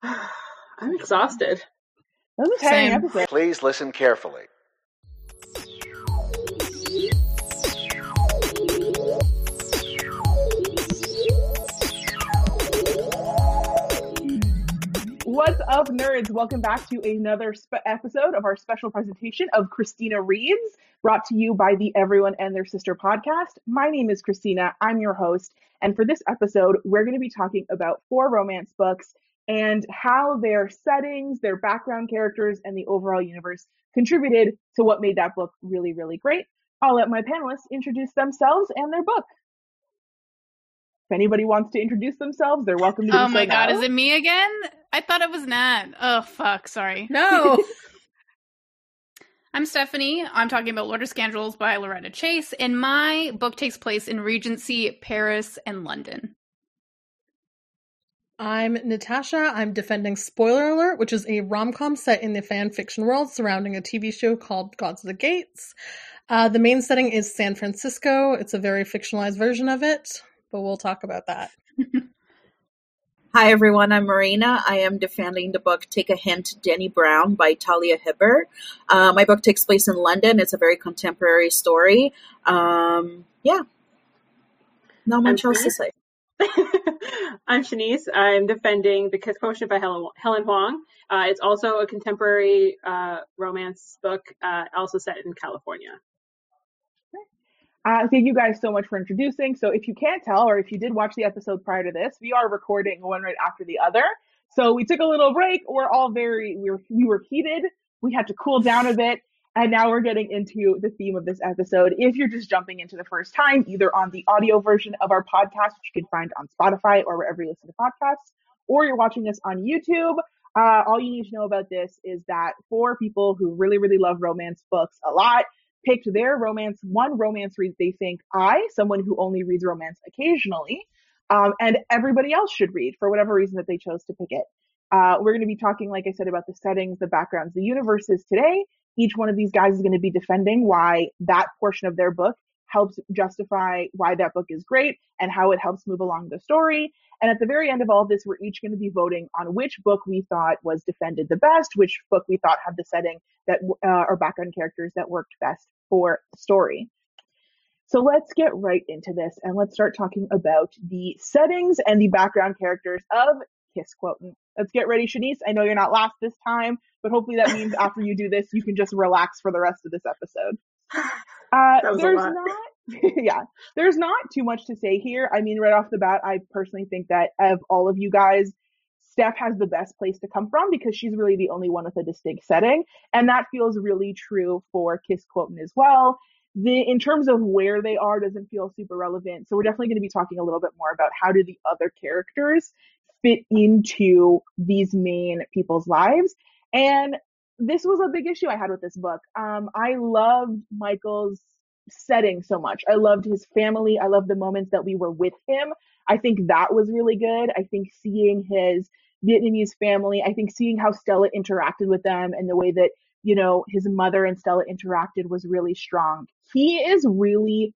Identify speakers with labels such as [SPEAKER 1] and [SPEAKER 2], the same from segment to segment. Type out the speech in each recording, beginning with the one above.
[SPEAKER 1] I'm exhausted.
[SPEAKER 2] That was a tiring episode.
[SPEAKER 3] Please listen carefully.
[SPEAKER 2] What's up, nerds? Welcome back to another spe- episode of our special presentation of Christina Reads, brought to you by the Everyone and Their Sister podcast. My name is Christina. I'm your host. And for this episode, we're going to be talking about four romance books and how their settings, their background characters, and the overall universe contributed to what made that book really, really great. I'll let my panelists introduce themselves and their book. If anybody wants to introduce themselves, they're welcome to do so.
[SPEAKER 4] Oh
[SPEAKER 2] so
[SPEAKER 4] my god,
[SPEAKER 2] now.
[SPEAKER 4] is it me again? I thought it was Nat. Oh fuck, sorry.
[SPEAKER 1] No.
[SPEAKER 4] I'm Stephanie. I'm talking about Lord of Scoundrels by Loretta Chase, and my book takes place in Regency, Paris, and London.
[SPEAKER 5] I'm Natasha. I'm defending Spoiler Alert, which is a rom com set in the fan fiction world surrounding a TV show called Gods of the Gates. Uh, the main setting is San Francisco. It's a very fictionalized version of it, but we'll talk about that.
[SPEAKER 6] Hi everyone, I'm Marina. I am defending the book Take a Hint, Dani Brown by Talia Hibbert. Uh, my book takes place in London. It's a very contemporary story. Um, yeah, not much else to say.
[SPEAKER 1] I'm Shanice. I'm defending The Kiss by Helen, Helen Hoang. Uh, it's also a contemporary uh, romance book, uh, also set in California.
[SPEAKER 2] Uh, thank you guys so much for introducing. So, if you can't tell, or if you did watch the episode prior to this, we are recording one right after the other. So we took a little break. We're all very we were we were heated. We had to cool down a bit, and now we're getting into the theme of this episode. If you're just jumping into the first time, either on the audio version of our podcast, which you can find on Spotify or wherever you listen to podcasts, or you're watching this on YouTube, uh, all you need to know about this is that four people who really really love romance books a lot picked their romance, one romance read they think I, someone who only reads romance occasionally, um, and everybody else should read for whatever reason that they chose to pick it. Uh, we're going to be talking, like I said, about the settings, the backgrounds, the universes today. Each one of these guys is going to be defending why that portion of their book helps justify why that book is great and how it helps move along the story. And at the very end of all of this, we're each going to be voting on which book we thought was defended the best, which book we thought had the setting that uh, or background characters that worked best for the story. So let's get right into this and let's start talking about the settings and the background characters of Kiss Quotient. Let's get ready, Shanice. I know you're not last this time, but hopefully that means after you do this, you can just relax for the rest of this episode. Uh,
[SPEAKER 1] That was a
[SPEAKER 2] there's not, yeah, there's not too much to say here. I mean, right off the bat, I personally think that of all of you guys, Steph has the best place to come from because she's really the only one with a distinct setting, and that feels really true for Kiss Quotient as well. The in terms of where they are doesn't feel super relevant, so we're definitely going to be talking a little bit more about how do the other characters fit into these main people's lives, and this was a big issue I had with this book. Um, I loved Michael's setting so much. I loved his family. I loved the moments that we were with him. I think that was really good. I think seeing his Vietnamese family, I think seeing how Stella interacted with them and the way that, you know, his mother and Stella interacted was really strong. He is really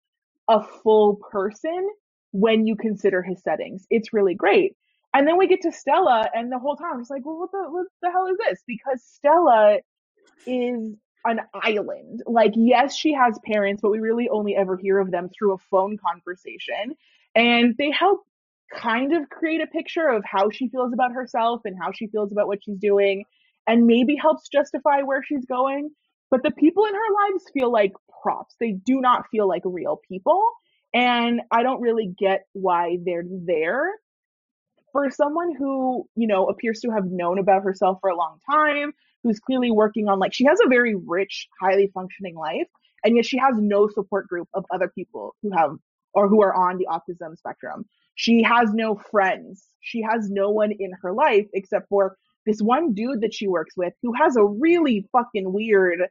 [SPEAKER 2] a full person when you consider his settings. It's really great. And then we get to Stella, and the whole time I'm just like, well, what the what the hell is this? Because Stella is an island. Like, yes, she has parents, but we really only ever hear of them through a phone conversation. And they help kind of create a picture of how she feels about herself and how she feels about what she's doing, and maybe helps justify where she's going. But the people in her lives feel like props. They do not feel like real people. And I don't really get why they're there for someone who, you know, appears to have known about herself for a long time, who's clearly working on like she has a very rich, highly functioning life, and yet she has no support group of other people who have or who are on the autism spectrum. She has no friends. She has no one in her life except for this one dude that she works with who has a really fucking weird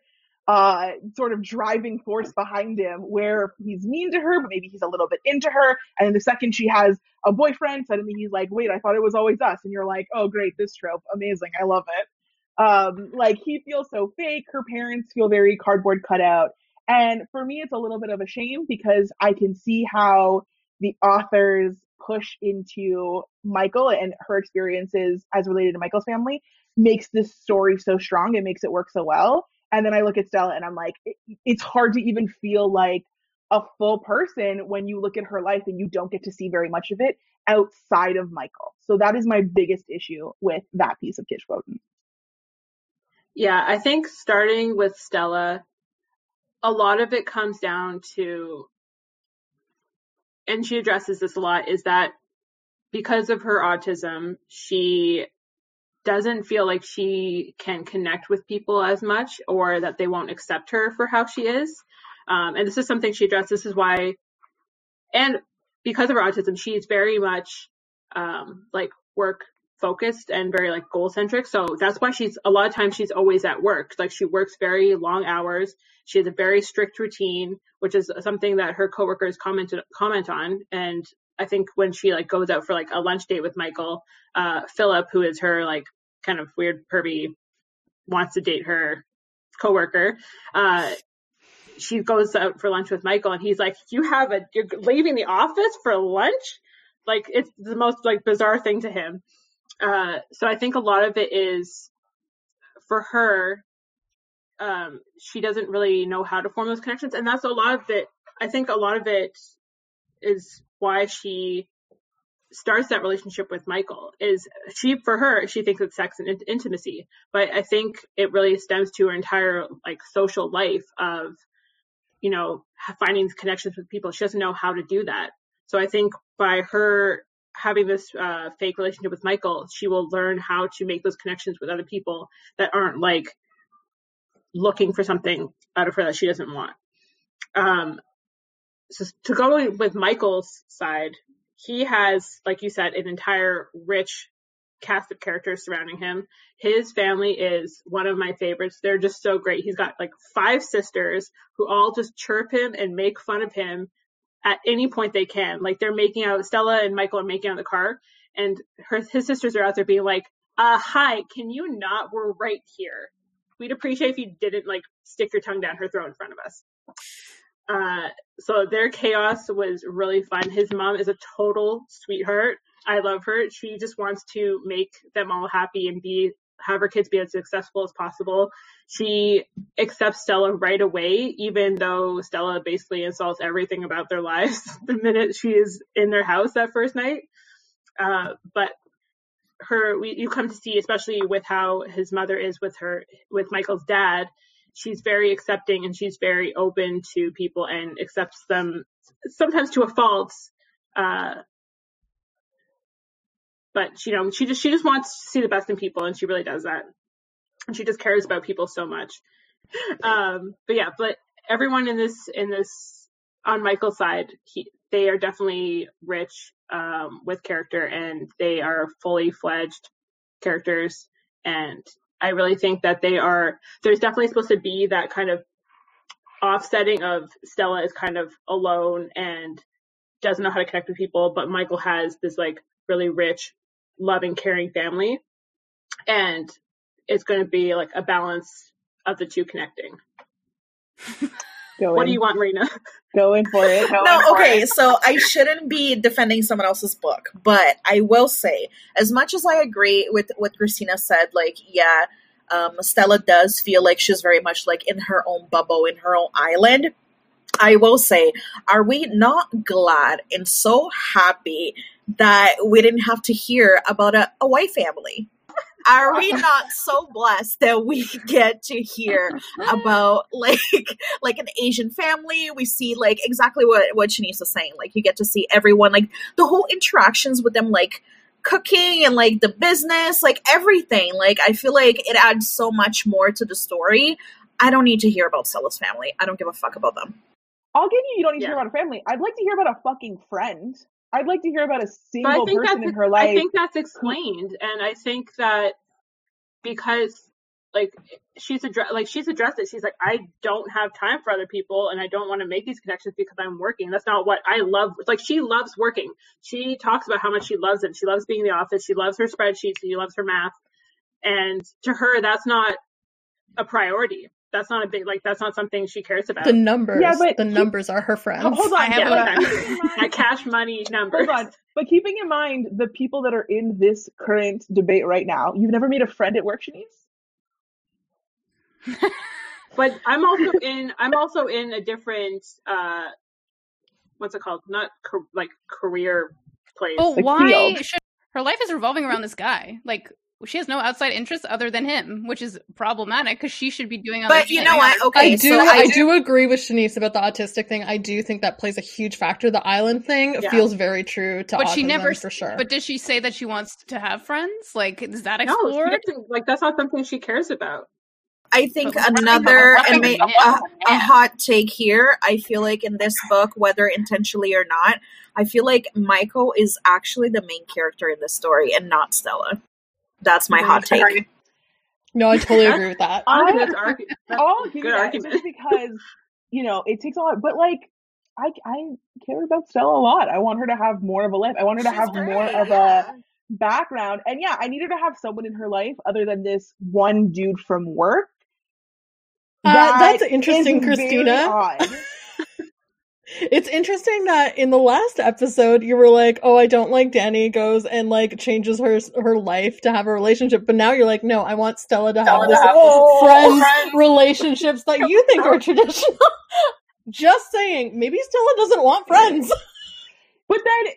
[SPEAKER 2] uh sort of driving force behind him where he's mean to her but maybe he's a little bit into her. And then the second she has a boyfriend suddenly he's like wait i thought it was always us. And you're like oh great this trope. Amazing. I love it. Um like he feels so fake. Her parents feel very cardboard cutout. And for me it's a little bit of a shame because i can see how the authors push into Michael and her experiences as related to Michael's family makes this story so strong. It makes it work so well. And then I look at Stella and I'm like, it, it's hard to even feel like a full person when you look at her life and you don't get to see very much of it outside of Michael. So that is my biggest issue with that piece of Kiss Quotient.
[SPEAKER 1] Yeah, I think starting with Stella, a lot of it comes down to, and she addresses this a lot, is that because of her autism, she doesn't feel like she can connect with people as much or that they won't accept her for how she is. Um, and this is something she addressed. This is why, and because of her autism, she's very much um, like work focused and very like goal centric. So that's why she's a lot of times she's always at work. Like she works very long hours. She has a very strict routine, which is something that her coworkers comment comment on. And I think when she like goes out for like a lunch date with Michael, uh, Philip, who is her like kind of weird pervy, wants to date her coworker. Uh, she goes out for lunch with Michael and he's like, you have a, you're leaving the office for lunch? Like it's the most like bizarre thing to him. Uh, so I think a lot of it is for her, um, she doesn't really know how to form those connections. And that's a lot of it. I think a lot of it is why she starts that relationship with Michael is she for her she thinks it's sex and in- intimacy. But I think it really stems to her entire like social life of you know finding connections with people. She doesn't know how to do that. So I think by her having this uh, fake relationship with Michael she will learn how to make those connections with other people that aren't like looking for something out of her that she doesn't want. Um so to go with Michael's side, he has, like you said, an entire rich cast of characters surrounding him. His family is one of my favorites. They're just so great. He's got like five sisters who all just chirp him and make fun of him at any point they can. Like they're making out, Stella and Michael are making out in the car, and her his sisters are out there being like, uh, hi, can you not? We're right here. We'd appreciate if you didn't like stick your tongue down her throat in front of us. Uh, so their chaos was really fun. His mom is a total sweetheart. I love her. She just wants to make them all happy and be have her kids be as successful as possible. She accepts Stella right away, even though Stella basically insults everything about their lives the minute she is in their house that first night. Uh, but her, we, you come to see, especially with how his mother is with her, with Michael's dad, she's very accepting and she's very open to people and accepts them sometimes to a fault. Uh, but you know, she just she just wants to see the best in people, and she really does that. And she just cares about people so much. Um, but yeah, but everyone in this in this on Michael's side, he they are definitely rich um, with character, and they are fully fledged characters, and I really think that they are, there's definitely supposed to be that kind of offsetting of Stella is kind of alone and doesn't know how to connect with people, but Michael has this like really rich, loving, caring family. And it's going to be like a balance of the two connecting.
[SPEAKER 2] Go
[SPEAKER 1] what do you want, Marina?
[SPEAKER 2] Go in for it. Go in
[SPEAKER 6] No, okay,
[SPEAKER 2] it.
[SPEAKER 6] so I shouldn't be defending someone else's book, but I will say, as much as I agree with what Christina said, like, yeah, um, Stella does feel like she's very much like in her own bubble, in her own island. I will say, are we not glad and so happy that we didn't have to hear about a, a white family? Are we not so blessed that we get to hear about like like an Asian family? We see like exactly what what Shanice is saying. Like you get to see everyone, like the whole interactions with them, like cooking and like the business, like everything. Like I feel like it adds so much more to the story. I don't need to hear about Stella's family. I don't give a fuck about them.
[SPEAKER 2] I'll give you. You don't need to hear about a family. I'd like to hear about a fucking friend. I'd like to hear about a single person in her life.
[SPEAKER 1] I think that's explained, and I think that because like she's addressed like she's addressed it. She's like, I don't have time for other people, and I don't want to make these connections because I'm working. That's not what I love. It's like she loves working. She talks about how much she loves it. She loves being in the office. She loves her spreadsheets. She loves her math, and to her, that's not a priority. that's not a big like that's not something she cares about.
[SPEAKER 5] The numbers,
[SPEAKER 2] Yeah, but
[SPEAKER 5] the
[SPEAKER 2] keep-
[SPEAKER 5] numbers are her friends.
[SPEAKER 2] Hold on,
[SPEAKER 4] I have
[SPEAKER 1] yeah,
[SPEAKER 4] a-
[SPEAKER 1] exactly. that cash money number
[SPEAKER 2] Hold on. But keeping in mind the people that are in this current debate right now, you've never made a friend at work, Shanice?
[SPEAKER 1] But I'm also in I'm also in a different uh what's it called? Not ca- like career place.
[SPEAKER 4] But
[SPEAKER 2] Like
[SPEAKER 4] why
[SPEAKER 2] field.
[SPEAKER 4] should her life is revolving around this guy? Like she has no outside interests other than him, which is problematic because she should be doing. Other
[SPEAKER 6] But you know what? Okay,
[SPEAKER 5] I do.
[SPEAKER 6] so
[SPEAKER 5] I,
[SPEAKER 6] I
[SPEAKER 5] do agree with Shanice about the autistic thing. I do think that plays a huge factor. The island thing
[SPEAKER 1] Yeah.
[SPEAKER 5] feels very true to
[SPEAKER 4] But she never.
[SPEAKER 5] for sure.
[SPEAKER 4] But did she say that she wants to have friends? Like, is that
[SPEAKER 1] no,
[SPEAKER 4] explored?
[SPEAKER 1] doesn't, like that's not something she cares about.
[SPEAKER 6] I think another and
[SPEAKER 4] would
[SPEAKER 6] a, a hot take here. I feel like in this book, whether intentionally or not, I feel like Michael is actually the main character in the story and not Stella. That's my hot take.
[SPEAKER 5] no, I totally agree with that.
[SPEAKER 1] Honestly,
[SPEAKER 2] I-
[SPEAKER 1] that's, argu- that's
[SPEAKER 2] I'll
[SPEAKER 1] a
[SPEAKER 2] give you
[SPEAKER 1] good
[SPEAKER 2] that
[SPEAKER 1] argument.
[SPEAKER 2] just because you know it takes a lot. But like, I I care about Stella a lot. I want her to have more of a life. I want her to
[SPEAKER 6] She's
[SPEAKER 2] have more of a background. And yeah, I need her to have someone in her life other than this one dude from work.
[SPEAKER 5] Uh,
[SPEAKER 2] That
[SPEAKER 5] that's interesting, Christina. It's interesting that in the last episode you were like, "Oh, I don't like Dani goes and like changes her her life to have a relationship," but now you're like, "No, I want Stella to have this friends relationships that you think are traditional." Just saying, maybe Stella doesn't want friends.
[SPEAKER 2] But then,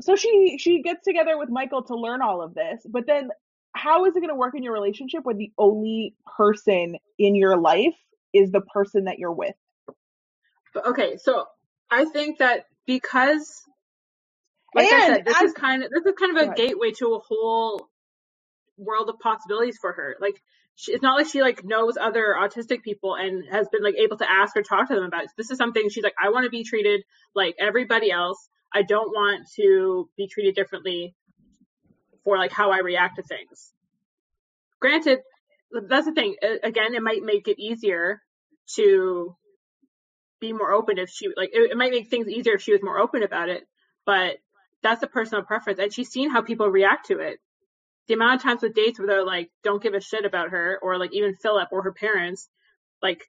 [SPEAKER 2] so she she gets together with Michael to learn all of this. But then, how is it going to work in your relationship when the only person in your life is the person that you're with?
[SPEAKER 1] Okay, so I think that because, like I said, this
[SPEAKER 2] as-
[SPEAKER 1] is kind of this is kind of a gateway to a whole world of possibilities for her. Like, she, it's not like she like knows other autistic people and has been like able to ask or talk to them about. It. This is something she's like, I want to be treated like everybody else. I don't want to be treated differently for like how I react to things. Granted, that's the thing. Again, it might make it easier to be more open if she like it, it might make things easier if she was more open about it but that's a personal preference and she's seen how people react to it the amount of times with dates where they're like don't give a shit about her or like even philip or her parents like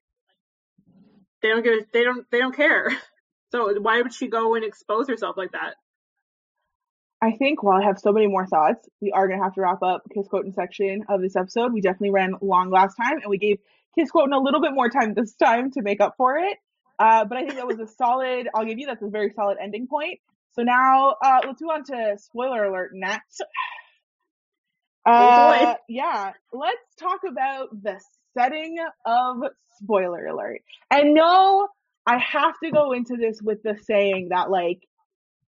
[SPEAKER 1] they don't give they don't they don't care so why would she go and expose herself like that
[SPEAKER 2] I think while I have so many more thoughts, we are going to have to wrap up Kiss Quotient section of this episode. We definitely ran long last time, and we gave Kiss Quotient a little bit more time this time to make up for it. Uh, but I think that was a solid, I'll give you, that's a very solid ending point. So now uh, let's move on to spoiler alert next. Uh,
[SPEAKER 1] boy.
[SPEAKER 2] yeah, let's talk about the setting of spoiler alert. And no, I have to go into this with the saying that, like,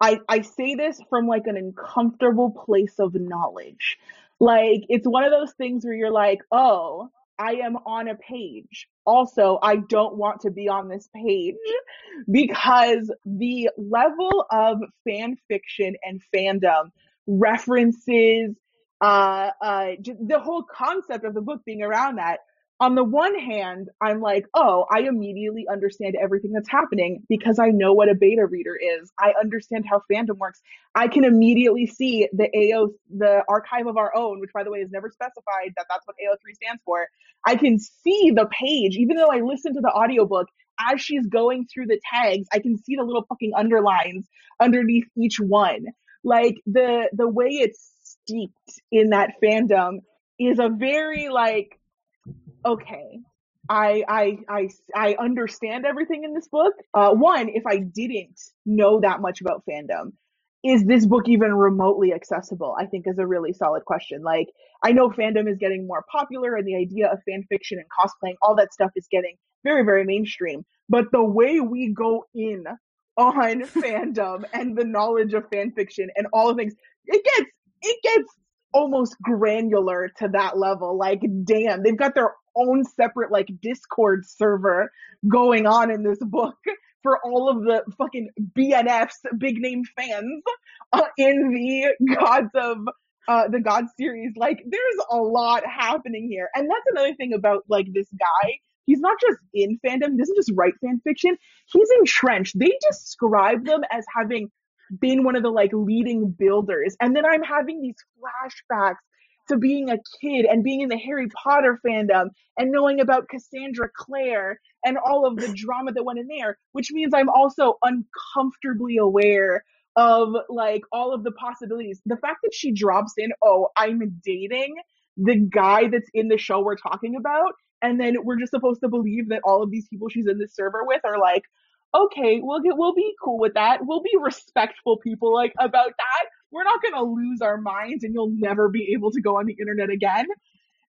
[SPEAKER 2] I, I say this from like an uncomfortable place of knowledge. Like, it's one of those things where you're like, oh, I am on a page. Also, I don't want to be on this page because the level of fan fiction and fandom references, uh, uh, the whole concept of the book being around that. On the one hand, I'm like, oh, I immediately understand everything that's happening because I know what a beta reader is. I understand how fandom works. I can immediately see the AO, the archive of our own, which by the way is never specified that that's what AO3 stands for. I can see the page, even though I listen to the audiobook as she's going through the tags, I can see the little fucking underlines underneath each one. Like the, the way it's steeped in that fandom is a very like, okay, I, I, I, I understand everything in this book. Uh, one, if I didn't know that much about fandom, is this book even remotely accessible? I think is a really solid question. Like, I know fandom is getting more popular and the idea of fan fiction and cosplaying, all that stuff is getting very, very mainstream. But the way we go in on fandom and the knowledge of fan fiction and all the things, it gets, it gets almost granular to that level. Like, damn, they've got their own separate like Discord server going on in this book for all of the fucking BNFs, big name fans, uh, in the Gods of uh, the God series. Like, there's a lot happening here, and that's another thing about like this guy. He's not just in fandom. He doesn't just write fan fiction. He's entrenched. They describe them as having been one of the like leading builders, and then I'm having these flashbacks to being a kid and being in the Harry Potter fandom and knowing about Cassandra Clare and all of the drama that went in there, which means I'm also uncomfortably aware of like all of the possibilities. The fact that she drops in, oh, I'm dating the guy that's in the show we're talking about, and then we're just supposed to believe that all of these people she's in the server with are like, okay, we'll get, we'll be cool with that. We'll be respectful people like about that. We're not gonna lose our minds, and you'll never be able to go on the internet again.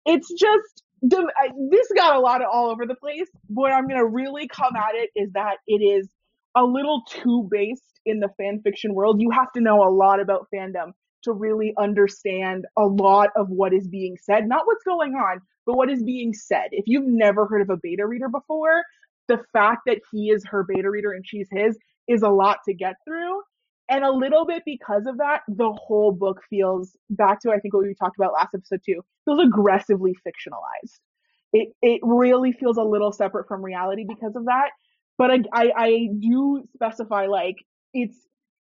[SPEAKER 2] It's just this got a lot of all over the place. What I'm gonna really come at it is that it is a little too based in the fan fiction world. You have to know a lot about fandom to really understand a lot of what is being said, not what's going on, but what is being said. If you've never heard of a beta reader before, the fact that he is her beta reader and she's his is a lot to get through. And a little bit because of that, the whole book feels back to I think what we talked about last episode too, feels aggressively fictionalized. It it really feels a little separate from reality because of that. But I I, I do specify like it's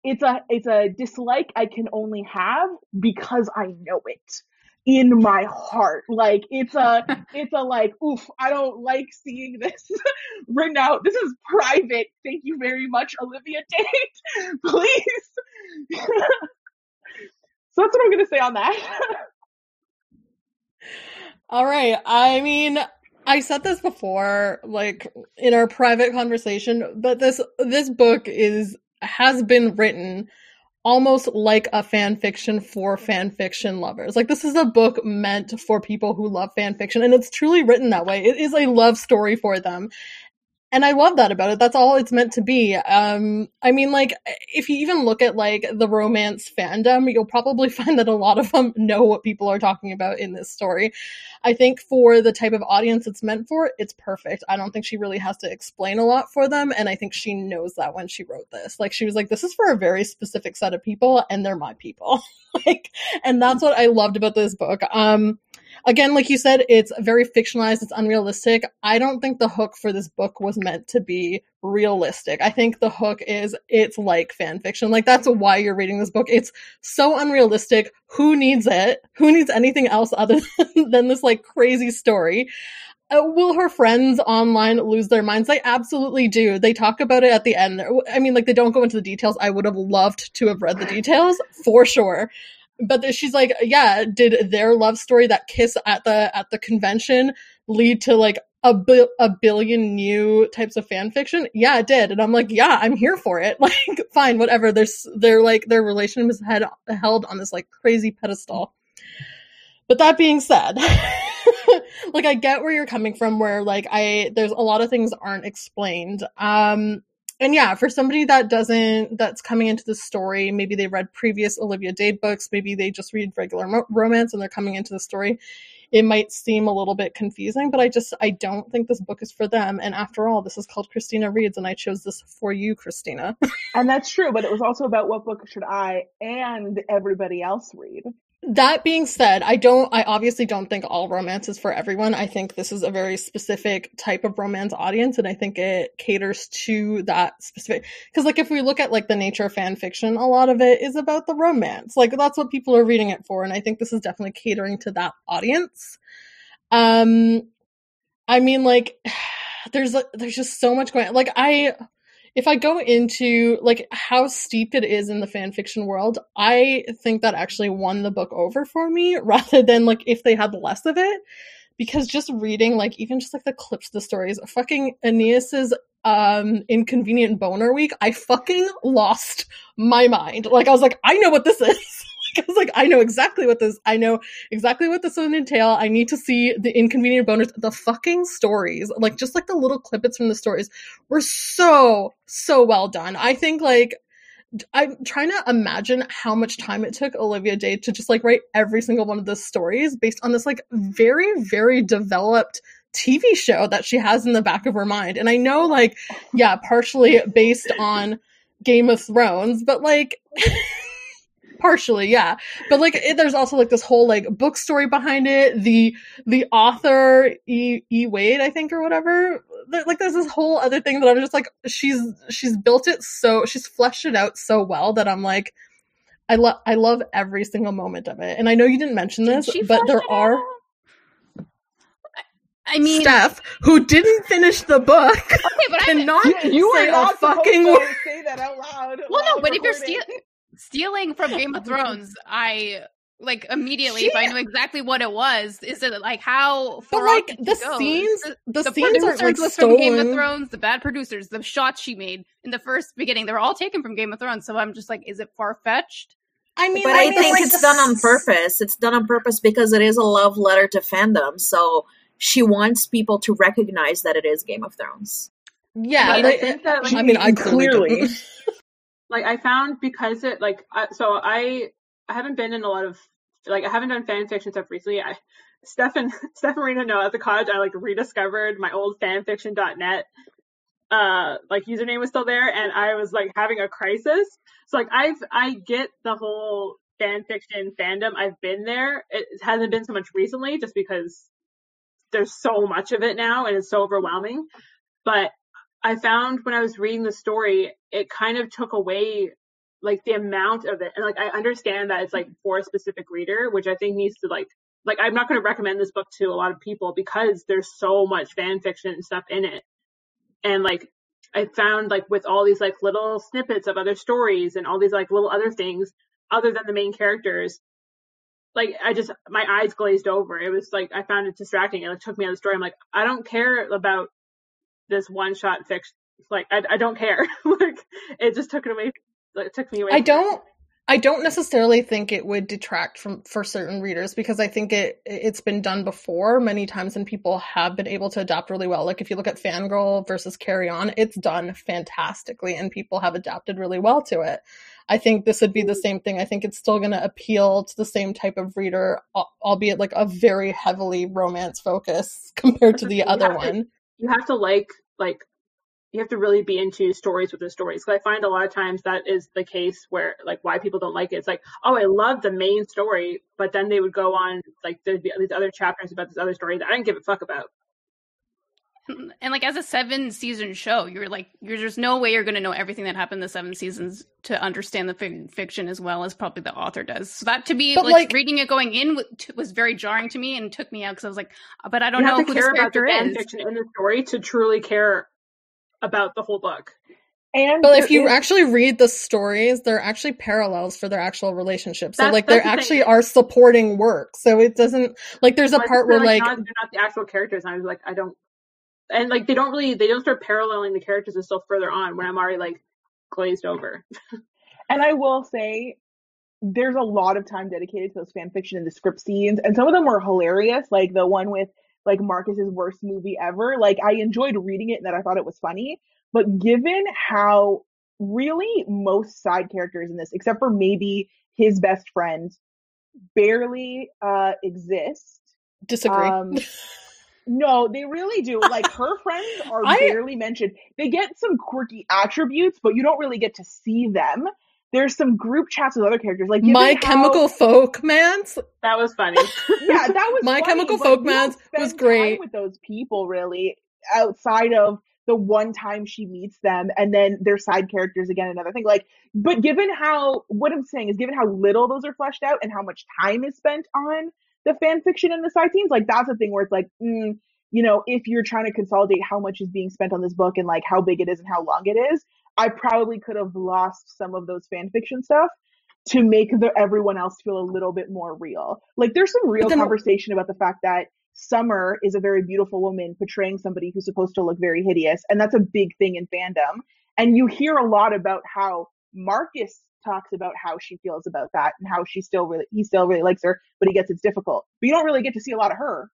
[SPEAKER 2] it's a it's a dislike I can only have because I know it in my heart. Like it's a it's a like oof, I don't like seeing this written out. This is private. Thank you very much, Olivia Dade. Please. so that's what I'm gonna say on that.
[SPEAKER 5] All right. I mean, I said this before, like in our private conversation, but this this book is has been written almost like a fan fiction for fan fiction lovers. Like this is a book meant for people who love fan fiction and it's truly written that way. It is a love story for them and I love that about it. That's all it's meant to be. Um, I mean, like, if you even look at like the romance fandom, you'll probably find that a lot of them know what people are talking about in this story. I think for the type of audience it's meant for, it's perfect. I don't think she really has to explain a lot for them, and I think she knows that when she wrote this. Like, she was like, "This is for a very specific set of people, and they're my people." like, and that's what I loved about this book. Um, again, like you said, it's very fictionalized, it's unrealistic. I don't think the hook for this book was meant to be realistic. I think the hook is it's like fan fiction. Like that's why you're reading this book. It's so unrealistic. Who needs it? Who needs anything else other than, than this like crazy story? Uh, will her friends online lose their minds? They absolutely do. They talk about it at the end. I mean, like, they don't go into the details. I would have loved to have read the details for sure but she's like, yeah, did their love story, that kiss at the at the convention, lead to like a, bi- a billion new types of fan fiction? Yeah, it did. And I'm like, yeah, I'm here for it. Like, fine, whatever. There's they're like their relationship is head, held on this like crazy pedestal. But that being said, like I get where you're coming from where like I there's a lot of things aren't explained. Um and yeah, for somebody that doesn't, that's coming into the story, maybe they read previous Olivia Dade books, maybe they just read regular ro- romance and they're coming into the story, it might seem a little bit confusing, but I just, I don't think this book is for them. And after all, this is called Christina Reads, and I chose this for you, Christina.
[SPEAKER 2] and that's true, but it was also about what book should I and everybody else read.
[SPEAKER 5] That being said, I don't, I obviously don't think all romance is for everyone. I think this is a very specific type of romance audience, and I think it caters to that specific. Because, like, if we look at like the nature of fan fiction, a lot of it is about the romance. Like, that's what people are reading it for, and I think this is definitely catering to that audience. Um, I mean, like, there's there's just so much going. Like, I if I go into like how steeped it is in the fan fiction world, I think that actually won the book over for me rather than like if they had less of it. Because just reading like even just like the clips the stories, fucking Aeneas's um inconvenient boner week, I fucking lost my mind. Like I was like, I know what this is. I was like, I know exactly what this, I know exactly what this would entail. I need to see the inconvenient bonus. The fucking stories, like just like the little clippets from the stories were so, so well done. I think like, I'm trying to imagine how much time it took Olivia Dade to just like write every single one of the stories based on this like very, very developed TV show that she has in the back of her mind. And I know like, yeah, partially based on Game of Thrones, but like, partially yeah but like it, there's also like this whole like book story behind it the the author e, e wade i think or whatever there, like there's this whole other thing that i'm just like she's she's built it so she's fleshed it out so well that i'm like I love I love every single moment of it. And I know you didn't mention
[SPEAKER 4] Did
[SPEAKER 5] this,
[SPEAKER 4] she
[SPEAKER 5] but there are
[SPEAKER 4] out? I mean,
[SPEAKER 5] Steph who didn't finish the book
[SPEAKER 4] okay, but I
[SPEAKER 5] cannot
[SPEAKER 2] You, you
[SPEAKER 5] say
[SPEAKER 2] are
[SPEAKER 5] a
[SPEAKER 2] not
[SPEAKER 5] fucking word.
[SPEAKER 2] to say that out loud.
[SPEAKER 4] well, no,
[SPEAKER 2] while
[SPEAKER 4] but if you're
[SPEAKER 2] recording.
[SPEAKER 4] Steal- stealing from Game of Thrones, I like immediately
[SPEAKER 2] She-
[SPEAKER 4] if I knew exactly what it was. Is it like how
[SPEAKER 5] But
[SPEAKER 4] far
[SPEAKER 5] like
[SPEAKER 4] off did
[SPEAKER 5] the
[SPEAKER 4] go?
[SPEAKER 5] scenes,
[SPEAKER 4] The-
[SPEAKER 5] the,
[SPEAKER 4] the
[SPEAKER 5] scenes are
[SPEAKER 4] producers
[SPEAKER 5] like
[SPEAKER 4] was from Game of. Thrones, the bad producers, the shots she made in the first beginning, they were all taken from Game of Thrones. So I'm just like, is it far fetched?
[SPEAKER 5] I mean,
[SPEAKER 6] But I
[SPEAKER 5] mean,
[SPEAKER 6] think
[SPEAKER 5] like,
[SPEAKER 6] it's
[SPEAKER 5] the
[SPEAKER 6] done on purpose. It's done on purpose because it is a love letter to fandom. So she wants people to recognize that it is Game of Thrones.
[SPEAKER 5] Yeah,
[SPEAKER 1] But
[SPEAKER 5] they-
[SPEAKER 1] I think that like,
[SPEAKER 5] I mean, I clearly,
[SPEAKER 2] Clearly.
[SPEAKER 5] didn't.
[SPEAKER 1] Like I found because it like I, so I I haven't been in a lot of like I haven't done fan fiction stuff recently. I Stefan Stefan Marina know at the college I like rediscovered my old fanfiction.net uh like username was still there and I was like having a crisis. So like I've I get the whole fan fiction fandom. I've been there. It hasn't been so much recently just because there's so much of it now and it's so overwhelming. But I found when I was reading the story, it kind of took away like the amount of it. And like I understand that it's like for a specific reader, which I think needs to like like I'm not going to recommend this book to a lot of people because there's so much fan fiction and stuff in it. And like I found like with all these like little snippets of other stories and all these like little other things other than the main characters, like I just my eyes glazed over. It was like I found it distracting. It like, took me out of the story. I'm like I don't care about this one shot fiction. Like I, I don't care. like it just took it away. Like, it took me away.
[SPEAKER 5] I don't. I don't necessarily think it would detract from for certain readers because I think it it's been done before many times and people have been able to adapt really well. Like if you look at Fangirl versus Carry On, it's done fantastically and people have adapted really well to it. I think this would be the mm-hmm. same thing. I think it's still going to appeal to the same type of reader, albeit like a very heavily romance focus compared to the other
[SPEAKER 1] to-
[SPEAKER 5] one.
[SPEAKER 1] You have to like like you have to really be into stories within stories. Because I find a lot of times that is the case where like why people don't like it. It's like, oh, I love the main story, but then they would go on like there'd be these other chapters about this other story that I didn't give a fuck about.
[SPEAKER 4] And like as a seven season show, you're like, you're, there's no way you're going to know everything that happened in the seven seasons to understand the fi- fiction as well as probably the author does. So that to be like,
[SPEAKER 5] like-
[SPEAKER 4] reading it going in w- t- was very jarring to me and took me out because I was like, but I don't
[SPEAKER 1] you
[SPEAKER 4] know
[SPEAKER 1] have
[SPEAKER 4] who
[SPEAKER 1] to
[SPEAKER 4] this
[SPEAKER 1] care about the
[SPEAKER 4] character
[SPEAKER 1] fan
[SPEAKER 4] is.
[SPEAKER 1] fiction in the story to truly care about the whole book.
[SPEAKER 2] And
[SPEAKER 5] But if you
[SPEAKER 2] is-
[SPEAKER 5] actually read the stories, they're actually parallels for their actual relationships. So
[SPEAKER 1] That's-
[SPEAKER 5] like they
[SPEAKER 1] that's the thing.
[SPEAKER 5] actually are supporting work. So it doesn't like there's a
[SPEAKER 1] But
[SPEAKER 5] part
[SPEAKER 1] they're,
[SPEAKER 5] where like
[SPEAKER 1] not, they're not the actual characters. And I was like, I don't, and like they don't really they don't start paralleling the characters until further on when I'm already like glazed over.
[SPEAKER 2] And I will say, there's a lot of time dedicated to those fan fiction and the script scenes, and some of them were hilarious. Like the one with like Marcus's worst movie ever. Like I enjoyed reading it and that I thought it was funny. But given how really most side characters in this, except for maybe his best friend, barely uh exist.
[SPEAKER 5] disagree.
[SPEAKER 2] Um, no, they really do. Like her friends are
[SPEAKER 5] I-
[SPEAKER 2] barely mentioned. They get some quirky attributes, but you don't really get to see them. There's some group chats with other characters, like given
[SPEAKER 5] My
[SPEAKER 2] how-
[SPEAKER 5] Chemical Folk Mans.
[SPEAKER 1] That was funny.
[SPEAKER 2] Yeah, that was
[SPEAKER 5] My
[SPEAKER 2] funny,
[SPEAKER 5] Chemical
[SPEAKER 2] but you don't
[SPEAKER 5] Folkmans was
[SPEAKER 2] time
[SPEAKER 5] great.
[SPEAKER 2] with those people really outside of the one time she meets them and then their side characters again another thing like but given how what i'm saying is given how little those are fleshed out and how much time is spent on the fan fiction and the side scenes like that's a thing where it's like mm, you know if you're trying to consolidate how much is being spent on this book and like how big it is and how long it is i probably could have lost some of those fan fiction stuff to make the everyone else feel a little bit more real like there's some real conversation about the fact that Summer is a very beautiful woman portraying somebody who's supposed to look very hideous, and that's a big thing in fandom. And you hear a lot about how Marcus talks about how she feels about that and how she still really he still really likes her, but he gets it's difficult. But you don't really get to see a lot of her.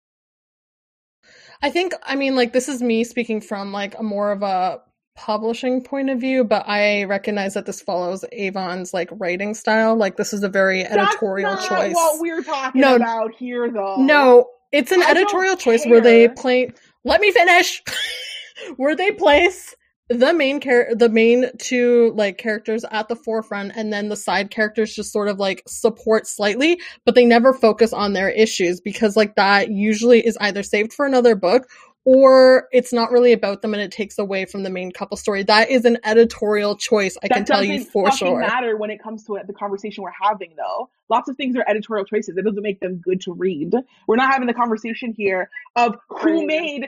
[SPEAKER 5] I think I mean like this is me speaking from like a more of a publishing point of view, but I recognize that this follows Avon's like writing style. Like this is a very editorial choice.
[SPEAKER 2] That's not
[SPEAKER 5] choice.
[SPEAKER 2] What we're talking
[SPEAKER 5] No.
[SPEAKER 2] about here, though.
[SPEAKER 5] No, it's an
[SPEAKER 2] I
[SPEAKER 5] editorial choice where they play. Let me finish. where they place the main char- the main two like characters at the forefront, and then the side characters just sort of like support slightly, but they never focus on their issues because like that usually is either saved for another book or it's not really about them and it takes away from the main couple story. That is an editorial choice. I
[SPEAKER 2] that
[SPEAKER 5] can tell you for sure.
[SPEAKER 2] doesn't
[SPEAKER 5] for
[SPEAKER 2] fucking
[SPEAKER 5] sure.
[SPEAKER 2] matter when it comes to it, the conversation we're having though lots of things are editorial choices it doesn't make them good to read we're not having the conversation here of who
[SPEAKER 1] Right.
[SPEAKER 2] made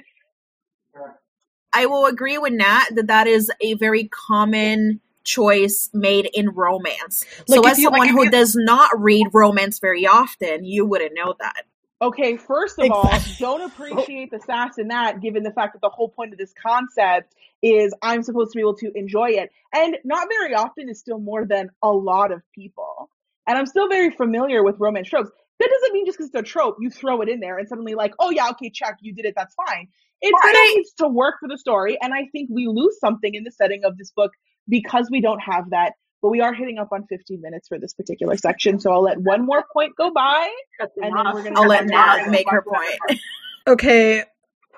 [SPEAKER 6] I will agree with Nat that that is a very common choice made in romance.
[SPEAKER 5] Like,
[SPEAKER 6] so as
[SPEAKER 5] you-
[SPEAKER 6] someone
[SPEAKER 5] if
[SPEAKER 6] who
[SPEAKER 5] you-
[SPEAKER 6] does not read romance very often, you wouldn't know that.
[SPEAKER 2] Okay, first of all, don't appreciate the sass in that, given the fact that the whole point of this concept is I'm supposed to be able to enjoy it. And not very often is still more than a lot of people. And I'm still very familiar with romance tropes. That doesn't mean just because it's a trope, you throw it in there and suddenly like, oh yeah, okay, check, you did it, that's fine. It
[SPEAKER 6] But
[SPEAKER 2] still needs to work for the story. And I think we lose something in the setting of this book because we don't have that. But we are hitting up on 15 minutes for this particular section. So I'll let one more point go by.
[SPEAKER 1] That's
[SPEAKER 2] And then we're gonna
[SPEAKER 6] I'll let
[SPEAKER 2] on
[SPEAKER 6] Nat make her point.
[SPEAKER 5] Okay.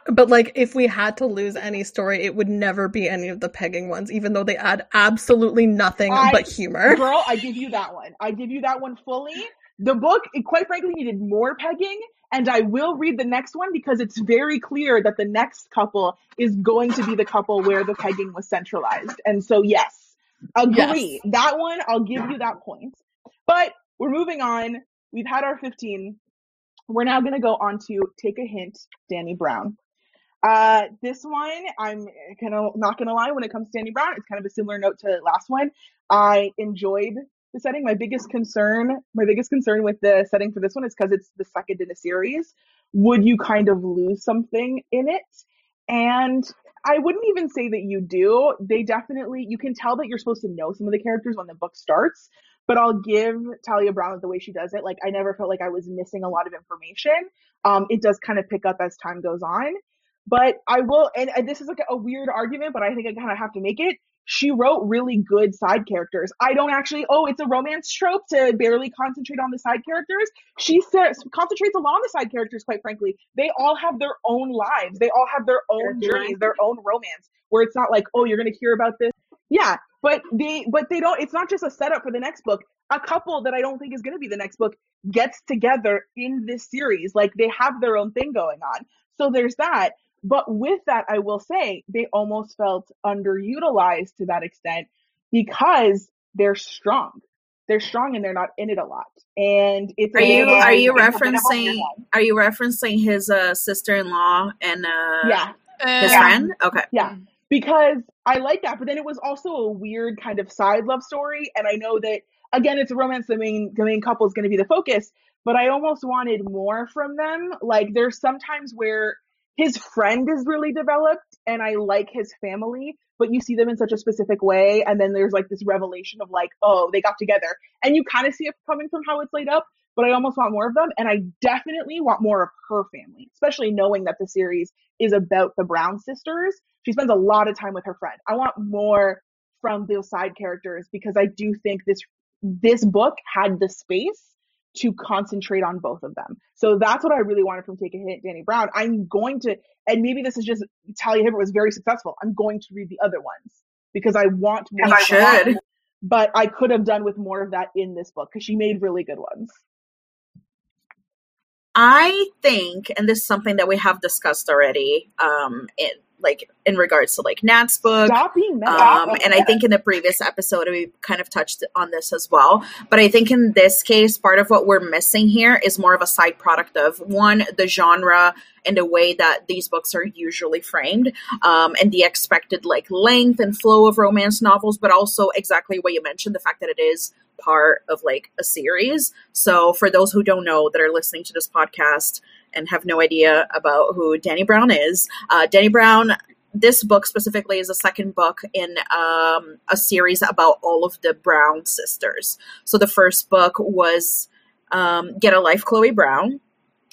[SPEAKER 5] But like if we had to lose any story, it would never be any of the pegging ones, even though they add absolutely nothing
[SPEAKER 2] I-
[SPEAKER 5] but humor.
[SPEAKER 2] Girl, I give you that one. I give you that one fully. The book, it quite frankly, needed more pegging, and I will read the next one because it's very clear that the next couple is going to be the couple where the pegging was centralized. And so, yes, agree. That one, I'll give you that point. But we're moving on. We've had our 15. We're now going to go on to Take a Hint, Dani Brown. Uh, this one, I'm gonna not gonna lie. When it comes to Dani Brown, it's kind of a similar note to last one. I enjoyed the setting. My biggest concern, my biggest concern with the setting for this one is because it's the second in a series. Would you kind of lose something in it? And I wouldn't even say that you do. They definitely, you can tell that you're supposed to know some of the characters when the book starts. But I'll give Talia Brown the way she does it. Like I never felt like I was missing a lot of information. Um, it does kind of pick up as time goes on. But I will, and, and this is like a weird argument, but I think I kind of have to make it. She wrote really good side characters. I don't actually, oh, it's a romance trope to barely concentrate on the side characters. She says, concentrates a lot on the side characters, quite frankly. They all have their own lives. They all have their own journeys, their own romance, where it's not like, oh, you're going to hear about this. Yeah, but they, but they don't, it's not just a setup for the next book. A couple that I don't think is going to be the next book gets together in this series. Like they have their own thing going on. So there's that. But with that, I will say they almost felt underutilized to that extent because they're strong. They're strong and they're not in it a lot. And it's
[SPEAKER 6] Are you are you
[SPEAKER 2] it's a bit of a
[SPEAKER 6] referencing are you referencing his uh, sister in law and uh,
[SPEAKER 2] Yeah,
[SPEAKER 6] his
[SPEAKER 4] Uh,
[SPEAKER 6] friend? Okay.
[SPEAKER 2] yeah. Because I like that, but then it was also a weird kind of side love story. And I know that again, it's a romance. The main the main couple is going to be the focus, but I almost wanted more from them. Like there's sometimes where his friend is really developed, and I like his family, but you see them in such a specific way, and then there's like this revelation of like, oh, they got together, and you kind of see it coming from how it's laid up. But I almost want more of them, and I definitely want more of her family, especially knowing that the series is about the Brown sisters. She spends a lot of time with her friend. I want more from those side characters because I do think this this book had the space to concentrate on both of them. So that's what I really wanted from Take a Hint, Dani Brown. I'm going to, and maybe this is just Talia Hibbert was very successful. I'm going to read the other ones because I want more. That.
[SPEAKER 6] should.
[SPEAKER 2] But I could have done with more of that in this book because she made really good ones.
[SPEAKER 6] I think, and this is something that we have discussed already, um, in like in regards to like Nat's book.
[SPEAKER 2] Stop being mad.
[SPEAKER 6] Um, and I think in the previous episode we kind of touched on this as well. But I think in this case, part of what we're missing here is more of a side product of one, the genre and the way that these books are usually framed, um, and the expected like length and flow of romance novels, but also exactly what you mentioned, the fact that it is part of like a series. So for those who don't know that are listening to this podcast and have no idea about who Dani Brown is, uh, Dani Brown this book specifically is the second book in um, a series about all of the Brown sisters. So the first book was um, Get a Life, Chloe Brown.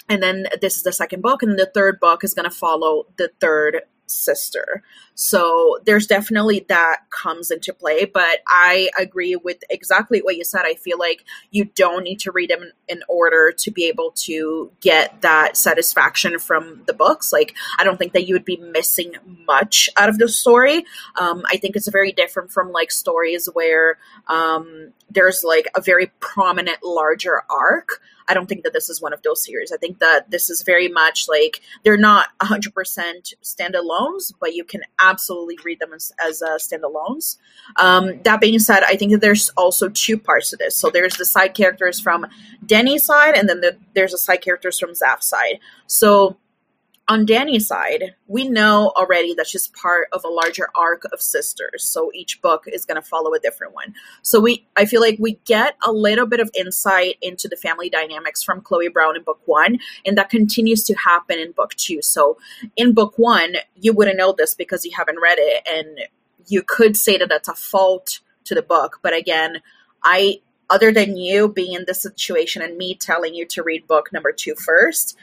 [SPEAKER 6] And then this is the second book. And the third book is going to follow the third sister. So there's definitely that comes into play. But I agree with exactly what you said. I feel like you don't need to read them in order to be able to get that satisfaction from the books. Like, I don't think that you would be missing much out of the story. Um, I think it's very different from like stories where um, there's like a very prominent larger arc. I don't think that this is one of those series. I think that this is very much like they're not 100% standalones, but you can absolutely read them as, as uh, standalones. Um, that being said, I think that there's also two parts to this. So there's the side characters from Dani's side, and then the, there's the side characters from Zaf's side. So on Dani's side, we know already that she's part of a larger arc of sisters. So each book is going to follow a different one. So we, I feel like we get a little bit of insight into the family dynamics from Chloe Brown in book one, and that continues to happen in book two. So in book one, you wouldn't know this because you haven't read it, and you could say that that's a fault to the book. But again, I other than you being in this situation and me telling you to read book number two first,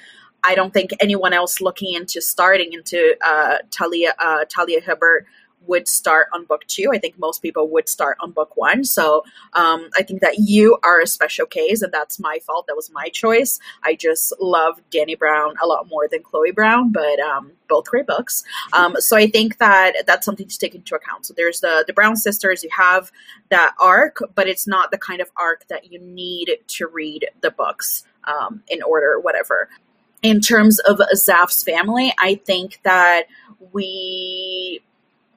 [SPEAKER 6] I don't think anyone else looking into starting into uh, Talia uh, Talia Hibbert would start on book two. I think most people would start on book one. So um, I think that you are a special case, and that's my fault. That was my choice. I just love Dani Brown a lot more than Chloe Brown, but um, both great books. Um, so I think that that's something to take into account. So there's the the Brown sisters. You have that arc, but it's not the kind of arc that you need to read the books um, in order, whatever in terms of Zaf's family, I think that we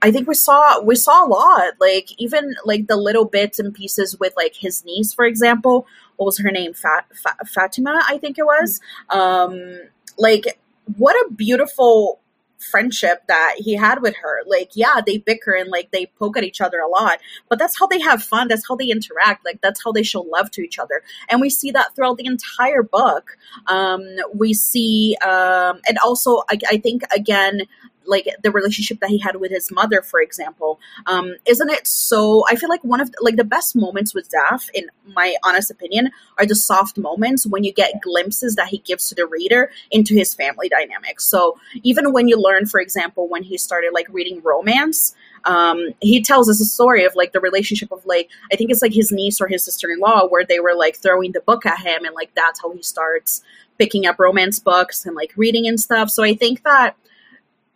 [SPEAKER 6] I think we saw we saw a lot. Like even like the little bits and pieces with like his niece, for example. What was her name? Fat, Fat Fatima, I think it was. Um, like what a beautiful friendship that he had with her. Like, yeah, they bicker and like they poke at each other a lot, but that's how they have fun. That's how they interact. Like, that's how they show love to each other. And we see that throughout the entire book. Um, we see, um, and also, I, I think again, like the relationship that he had with his mother, for example. Um, isn't it so? I feel like one of like the best moments with Zaf, in my honest opinion, are the soft moments when you get glimpses that he gives to the reader into his family dynamics. So even when you learn, for example, when he started like reading romance. Um, he tells us a story of like the relationship of like I think it's like his niece or his sister in law where they were like throwing the book at him and like that's how he starts picking up romance books and like reading and stuff. So I think that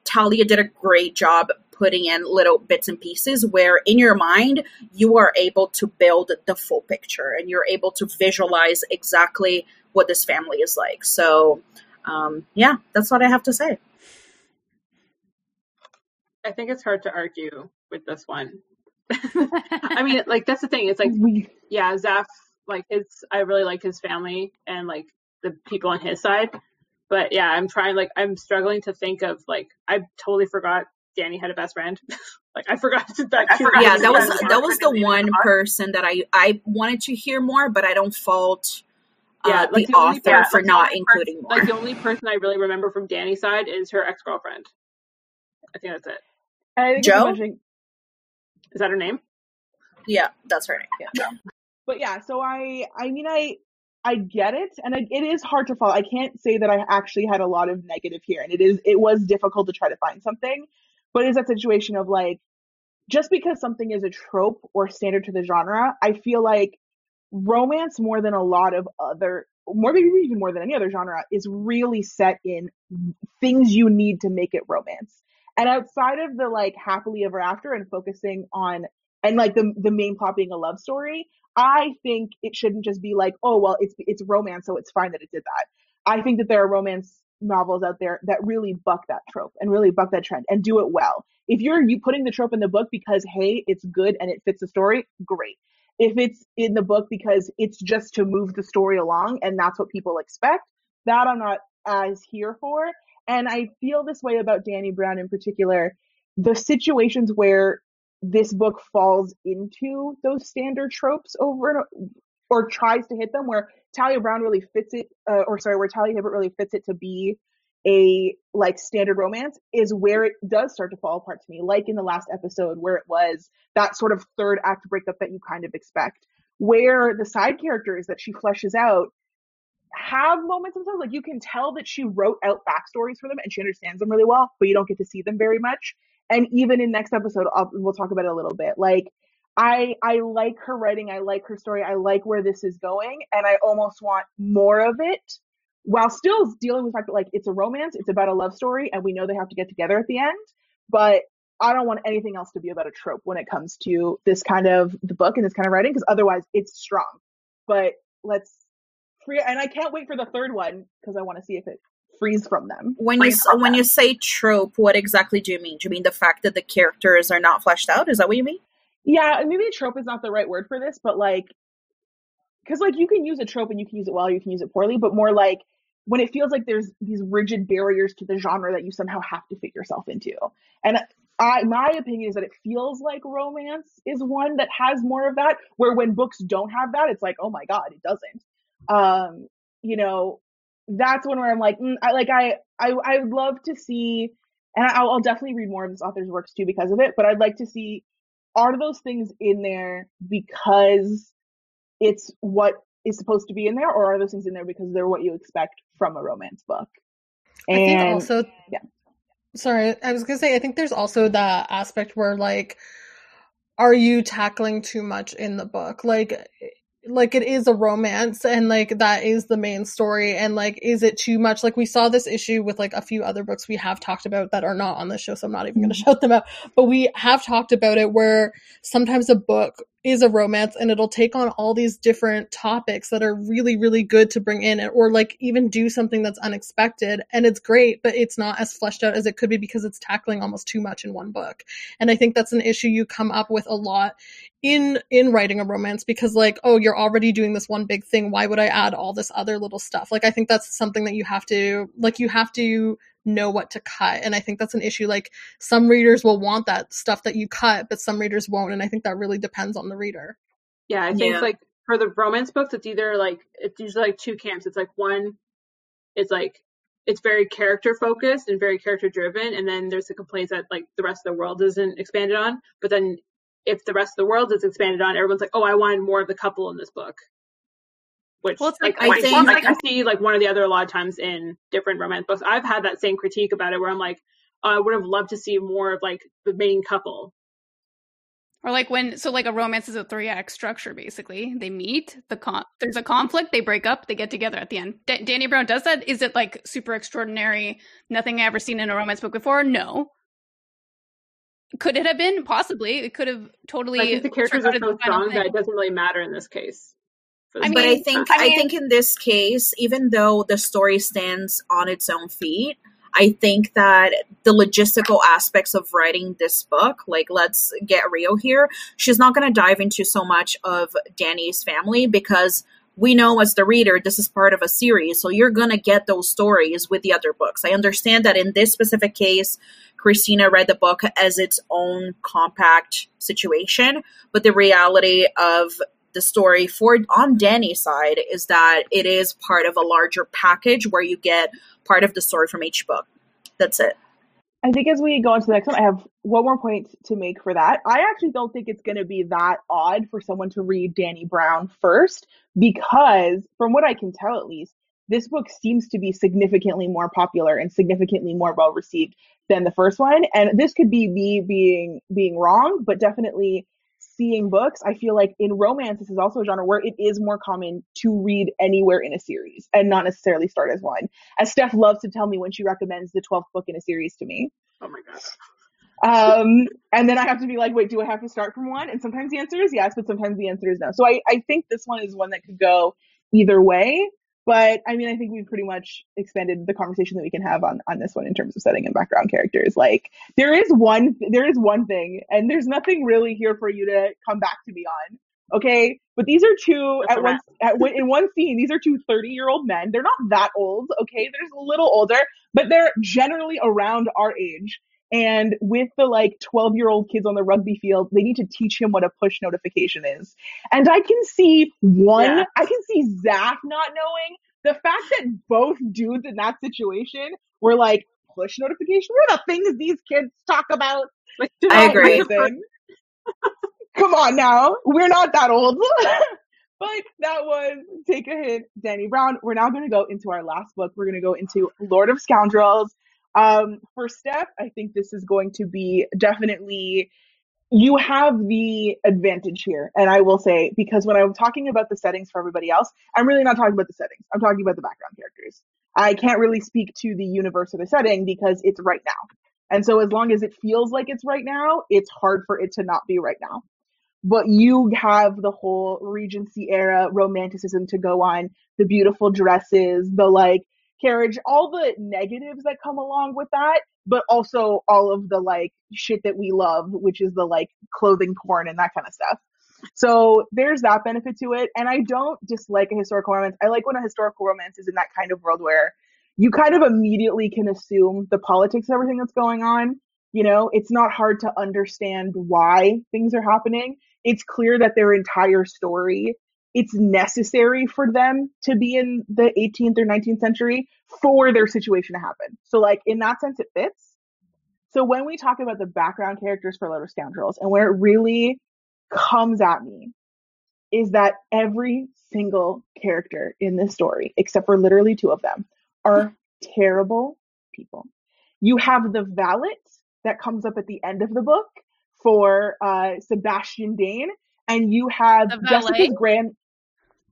[SPEAKER 6] Talia did a great job putting in little bits and pieces where in your mind you are able to build the full picture and you're able to visualize exactly what this family is like. So, um, yeah, that's what I have to say.
[SPEAKER 1] I think it's hard to argue with this one. I mean, like that's the thing. It's like, yeah, Zaf, like his, I really like his family and like the people on his side but yeah, I'm trying like I'm struggling to think of like I totally forgot Dani had a best friend. like I forgot that. I
[SPEAKER 6] forgot yeah, that was that was the one person that I I wanted to hear more, but I don't fault. Uh, yeah, like the, the author person, for not including
[SPEAKER 1] person,
[SPEAKER 6] more.
[SPEAKER 1] Like the only person I really remember from Dani's side is her ex girlfriend. I think that's it.
[SPEAKER 2] I
[SPEAKER 6] Joe.
[SPEAKER 1] Is that her name?
[SPEAKER 6] Yeah, that's her name. Yeah.
[SPEAKER 2] yeah. But yeah, so I I mean I I get it, and I, it is hard to follow. I can't say that I actually had a lot of negative here, and it is it was difficult to try to find something, but it's that situation of like, just because something is a trope or standard to the genre, I feel like romance more than a lot of other, more maybe even more than any other genre, is really set in things you need to make it romance. And outside of the like happily ever after and focusing on and like the the main plot being a love story, I think it shouldn't just be like, oh well, it's it's romance, so it's fine that it did that. I think that there are romance novels out there that really buck that trope and really buck that trend and do it well. If you're you putting the trope in the book because hey, it's good and it fits the story, great. If it's in the book because it's just to move the story along and that's what people expect, that I'm not as here for. And I feel this way about Dani Brown in particular. The situations where this book falls into those standard tropes over and, or tries to hit them where Talia Brown really fits it uh, or sorry where Talia Hibbert really fits it to be a like standard romance is where it does start to fall apart to me like in the last episode where it was that sort of third act breakup that you kind of expect where the side characters that she fleshes out have moments themselves like you can tell that she wrote out backstories for them and she understands them really well but you don't get to see them very much and even in next episode I'll, we'll talk about it a little bit like i i like her writing i like her story i like where this is going and i almost want more of it while still dealing with the fact that like it's a romance it's about a love story and we know they have to get together at the end but I don't want anything else to be about a trope when it comes to this kind of the book and this kind of writing because otherwise it's strong. But let's free and I can't wait for the third one because I want to see if it frees from them.
[SPEAKER 6] When you when them. you say trope, what exactly do you mean? Do you mean the fact that the characters are not fleshed out? Is that what you mean?
[SPEAKER 2] Yeah, maybe trope is not the right word for this, but like, because like you can use a trope and you can use it well, you can use it poorly, but more like when it feels like there's these rigid barriers to the genre that you somehow have to fit yourself into. And I, my opinion is that it feels like romance is one that has more of that. Where when books don't have that, it's like, oh my god, it doesn't. Um, you know, that's one where I'm like, mm, I like I I I would love to see, and I'll, I'll definitely read more of this author's works too because of it. But I'd like to see are those things in there because it's what is supposed to be in there, or are those things in there because they're what you expect from a romance book?
[SPEAKER 5] And, I think also, yeah. Sorry, I was gonna say I think there's also that aspect where like, are you tackling too much in the book? Like, like it is a romance and like that is the main story and like is it too much like we saw this issue with like a few other books we have talked about that are not on the show so i'm not even going to mm-hmm. shout them out but we have talked about it where sometimes a book is a romance and it'll take on all these different topics that are really really good to bring in or like even do something that's unexpected. And it's great but it's not as fleshed out as it could be because it's tackling almost too much in one book. And i think that's an issue you come up with a lot in in writing a romance because like oh you're already doing this one big thing. Why would i add all this other little stuff? Like i think that's something that you have to like you have to know what to cut. And I think that's an issue. Like some readers will want that stuff that you cut, but some readers won't. And I think that really depends on the reader.
[SPEAKER 1] Yeah, I think yeah. like for the romance books, it's either like it's usually like two camps. It's like one, it's like it's very character focused and very character driven, and then there's the complaints that like the rest of the world isn't expanded on. But then if the rest of the world is expanded on, everyone's like, oh, I wanted more of the couple in this book which well, like, like I, think, like, I see like one or the other a lot of times in different romance books. I've had that same critique about it where I'm like, oh, I would have loved to see more of like the main couple.
[SPEAKER 4] Or like when so like a romance is a three act structure basically. They meet, the con- there's a conflict, they break up, they get together at the end. D- Dani Brown does that. Is it like super extraordinary? Nothing I ever seen in a romance book before? No. Could it have been? Possibly. It could have totally.
[SPEAKER 1] I think the characters are so strong that it doesn't really matter in this case.
[SPEAKER 6] I mean, but I think I, mean, I think in this case, even though the story stands on its own feet, I think that the logistical aspects of writing this book, like let's get real here, she's not going to dive into so much of Dani's family because we know as the reader this is part of a series, so you're going to get those stories with the other books. I understand that in this specific case, Christina read the book as its own compact situation, but the reality of the story for on Dani's side is that it is part of a larger package where you get part of the story from each book. That's it.
[SPEAKER 2] I think as we go on to the next one, I have one more point to make for that. I actually don't think it's going to be that odd for someone to read Dani Brown first because, from what I can tell at least, this book seems to be significantly more popular and significantly more well received than the first one. And this could be me being being wrong, but definitely seeing books, I feel like in romance, this is also a genre where it is more common to read anywhere in a series and not necessarily start as one. As Steph loves to tell me when she recommends the 12th book in a series to me.
[SPEAKER 1] Oh my God.
[SPEAKER 2] Um, and then I have to be like, wait, do I have to start from one? And sometimes the answer is yes, but sometimes the answer is no. So I, I think this one is one that could go either way. But I mean, I think we've pretty much expanded the conversation that we can have on, on this one in terms of setting and background characters. Like there is one, there is one thing and there's nothing really here for you to come back to me on. Okay. But these are two at one, at, in one scene, these are two 30 year old men. They're not that old. Okay. They're a little older, but they're generally around our age. And with the like 12 year old kids on the rugby field, they need to teach him what a push notification is. And I can see one, yeah. I can see Zach not knowing the fact that both dudes in that situation were like, push notification, what are the things these kids talk about?
[SPEAKER 6] Like, I agree.
[SPEAKER 2] Come on now. We're not that old. but that was Take a Hint, Dani Brown. We're now going to go into our last book. We're going to go into Lord of Scoundrels. Um, for Steph, I think this is going to be definitely you have the advantage here. And I will say, because when I'm talking about the settings for everybody else, I'm really not talking about the settings. I'm talking about the background characters. I can't really speak to the universe or the setting because it's right now. And so as long as it feels like it's right now, it's hard for it to not be right now. But you have the whole Regency era romanticism to go on, the beautiful dresses, the like carriage, all the negatives that come along with that, but also all of the like shit that we love, which is the like clothing porn and that kind of stuff. So there's that benefit to it. And I don't dislike a historical romance. I like when a historical romance is in that kind of world where you kind of immediately can assume the politics of everything that's going on. You know, it's not hard to understand why things are happening. It's clear that their entire story, it's necessary for them to be in the 18th or 19th century for their situation to happen. So like in that sense, it fits. So when we talk about the background characters for Lord of Scoundrels and where it really comes at me is that every single character in this story, except for literally two of them, are terrible people. You have the valet that comes up at the end of the book for uh, Sebastian Dain, and you have Jessica's grand.